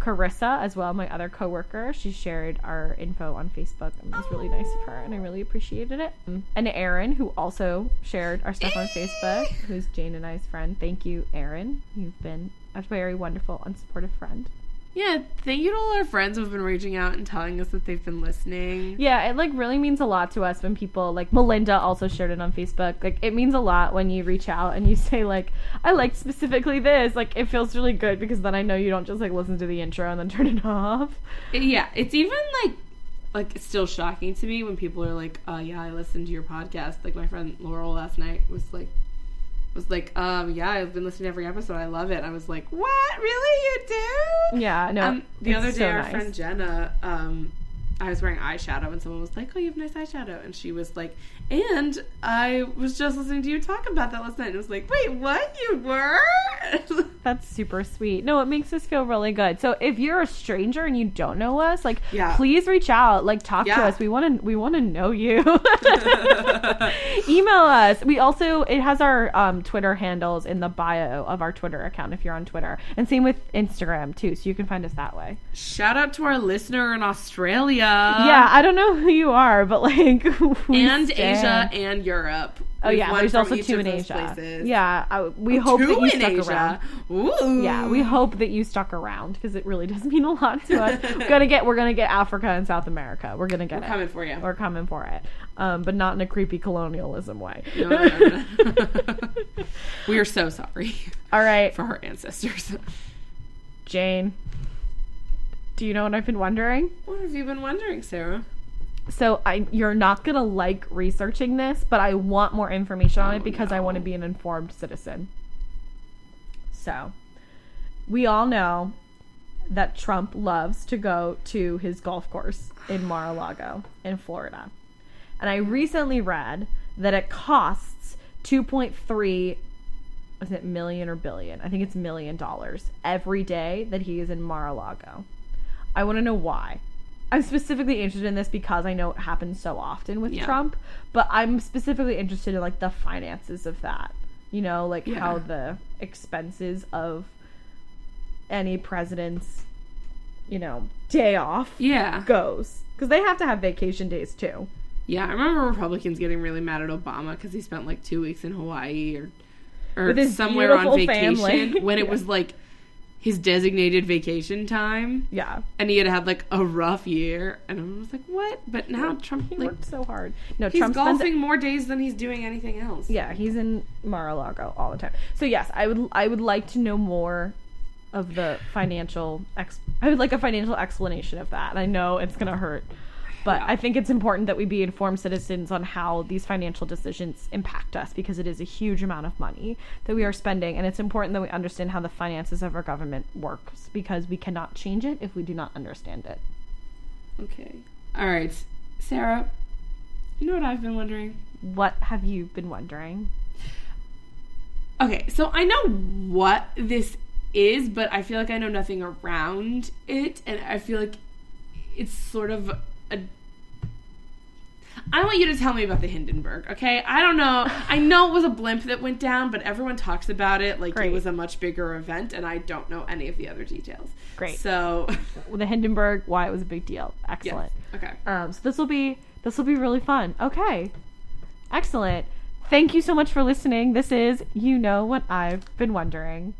Speaker 2: Carissa as well, my other coworker. She shared our info on Facebook and it was really nice of her and I really appreciated it. Mm. And Erin, who also shared our stuff on Facebook, who's Jane and I's friend. Thank you, Erin. You've been a very wonderful and supportive friend.
Speaker 1: Yeah, thank you to all our friends who've been reaching out and telling us that they've been listening.
Speaker 2: Yeah, it like really means a lot to us when people like Melinda also shared it on Facebook. Like it means a lot when you reach out and you say like I liked specifically this. Like it feels really good because then I know you don't just like listen to the intro and then turn it off.
Speaker 1: Yeah, it's even like like it's still shocking to me when people are like, "Uh, yeah, I listened to your podcast." Like my friend Laurel last night was like, was like, "Um, yeah, I've been listening to every episode. I love it." I was like, "What? Really? You do?"
Speaker 2: Yeah, no.
Speaker 1: Um, the other day,
Speaker 2: so
Speaker 1: our
Speaker 2: nice.
Speaker 1: friend Jenna, um, I was wearing eyeshadow, and someone was like, "Oh, you have nice eyeshadow," and she was like, "And I was just listening to you talk about that last night." And I was like, "Wait, what? You were?"
Speaker 2: That's super sweet. No, it makes us feel really good. So if you're a stranger and you don't know us, like
Speaker 1: Yeah.
Speaker 2: please reach out, like talk to us. We want to we want to know you. Email us. We also it has our um, Twitter handles in the bio of our Twitter account if you're on Twitter. And same with Instagram too, so you can find us that way.
Speaker 1: Shout out to our listener in Australia.
Speaker 2: Yeah, I don't know who you are, but like
Speaker 1: and
Speaker 2: stand.
Speaker 1: Asia and Europe.
Speaker 2: Oh
Speaker 1: We've
Speaker 2: yeah, there's also two in Asia.
Speaker 1: places.
Speaker 2: Yeah, I, we
Speaker 1: Oh,
Speaker 2: hope that you stuck
Speaker 1: Asia.
Speaker 2: around.
Speaker 1: Ooh.
Speaker 2: Yeah, we hope that you stuck around because it really does mean a lot to us. we're gonna get we're gonna get Africa and South America. We're gonna get
Speaker 1: We're
Speaker 2: it.
Speaker 1: coming for you.
Speaker 2: We're coming for it, um, but not in a creepy colonialism way.
Speaker 1: No, no, no, we are so sorry
Speaker 2: All right,
Speaker 1: for her ancestors.
Speaker 2: Jane. Do you know what I've been wondering?
Speaker 1: What have you been wondering, Sarah?
Speaker 2: So I, you're not gonna like researching this, but I want more information on
Speaker 1: Oh,
Speaker 2: it because I want to be an informed citizen. So, we all know that Trump loves to go to his golf course in Mar-a-Lago in Florida, and I recently read that it costs 2.3 is it million or billion? I think it's million dollars every day that he is in Mar-a-Lago. I want to know why. I'm specifically interested in this because I know it happens so often with
Speaker 1: Yeah.
Speaker 2: Trump, but I'm specifically interested in like the finances of that. You know, like
Speaker 1: Yeah.
Speaker 2: how the expenses of any president's, you know, day off
Speaker 1: Yeah.
Speaker 2: goes because they have to have vacation days too.
Speaker 1: Yeah, I remember Republicans getting really mad at Obama because he spent like two weeks in Hawaii or or somewhere on vacation
Speaker 2: family.
Speaker 1: when it
Speaker 2: Yeah.
Speaker 1: was like his designated vacation time,
Speaker 2: Yeah,
Speaker 1: and he had had like a rough year, and I was like, "What?" But now Trump,
Speaker 2: he
Speaker 1: like,
Speaker 2: worked so hard. No,
Speaker 1: he's
Speaker 2: Trump spends
Speaker 1: more days than he's doing anything else.
Speaker 2: Yeah, he's in Mar-a-Lago all the time. So yes, I would I would like to know more of the financial ex. I would like a financial explanation of that. I know it's gonna hurt, but
Speaker 1: Yeah.
Speaker 2: I think it's important that we be informed citizens on how these financial decisions impact us because it is a huge amount of money that we are spending, and it's important that we understand how the finances of our government works because we cannot change it if we do not understand it.
Speaker 1: Okay. All right, Sarah. You know what I've been wondering?
Speaker 2: What have you been wondering?
Speaker 1: Okay, so I know what this is, but I feel like I know nothing around it, and I feel like it's sort of a. I want you to tell me about the Hindenburg, okay? I don't know. I know it was a blimp that went down, but everyone talks about it like
Speaker 2: Great.
Speaker 1: it was a much bigger event, and I don't know any of the other details.
Speaker 2: Great.
Speaker 1: So,
Speaker 2: The Hindenburg, why it was a big deal.
Speaker 1: yes.
Speaker 2: Excellent.
Speaker 1: Okay.
Speaker 2: Um, so this will be this will be really fun. Okay, excellent. Thank you so much for listening. This is you know what I've been wondering.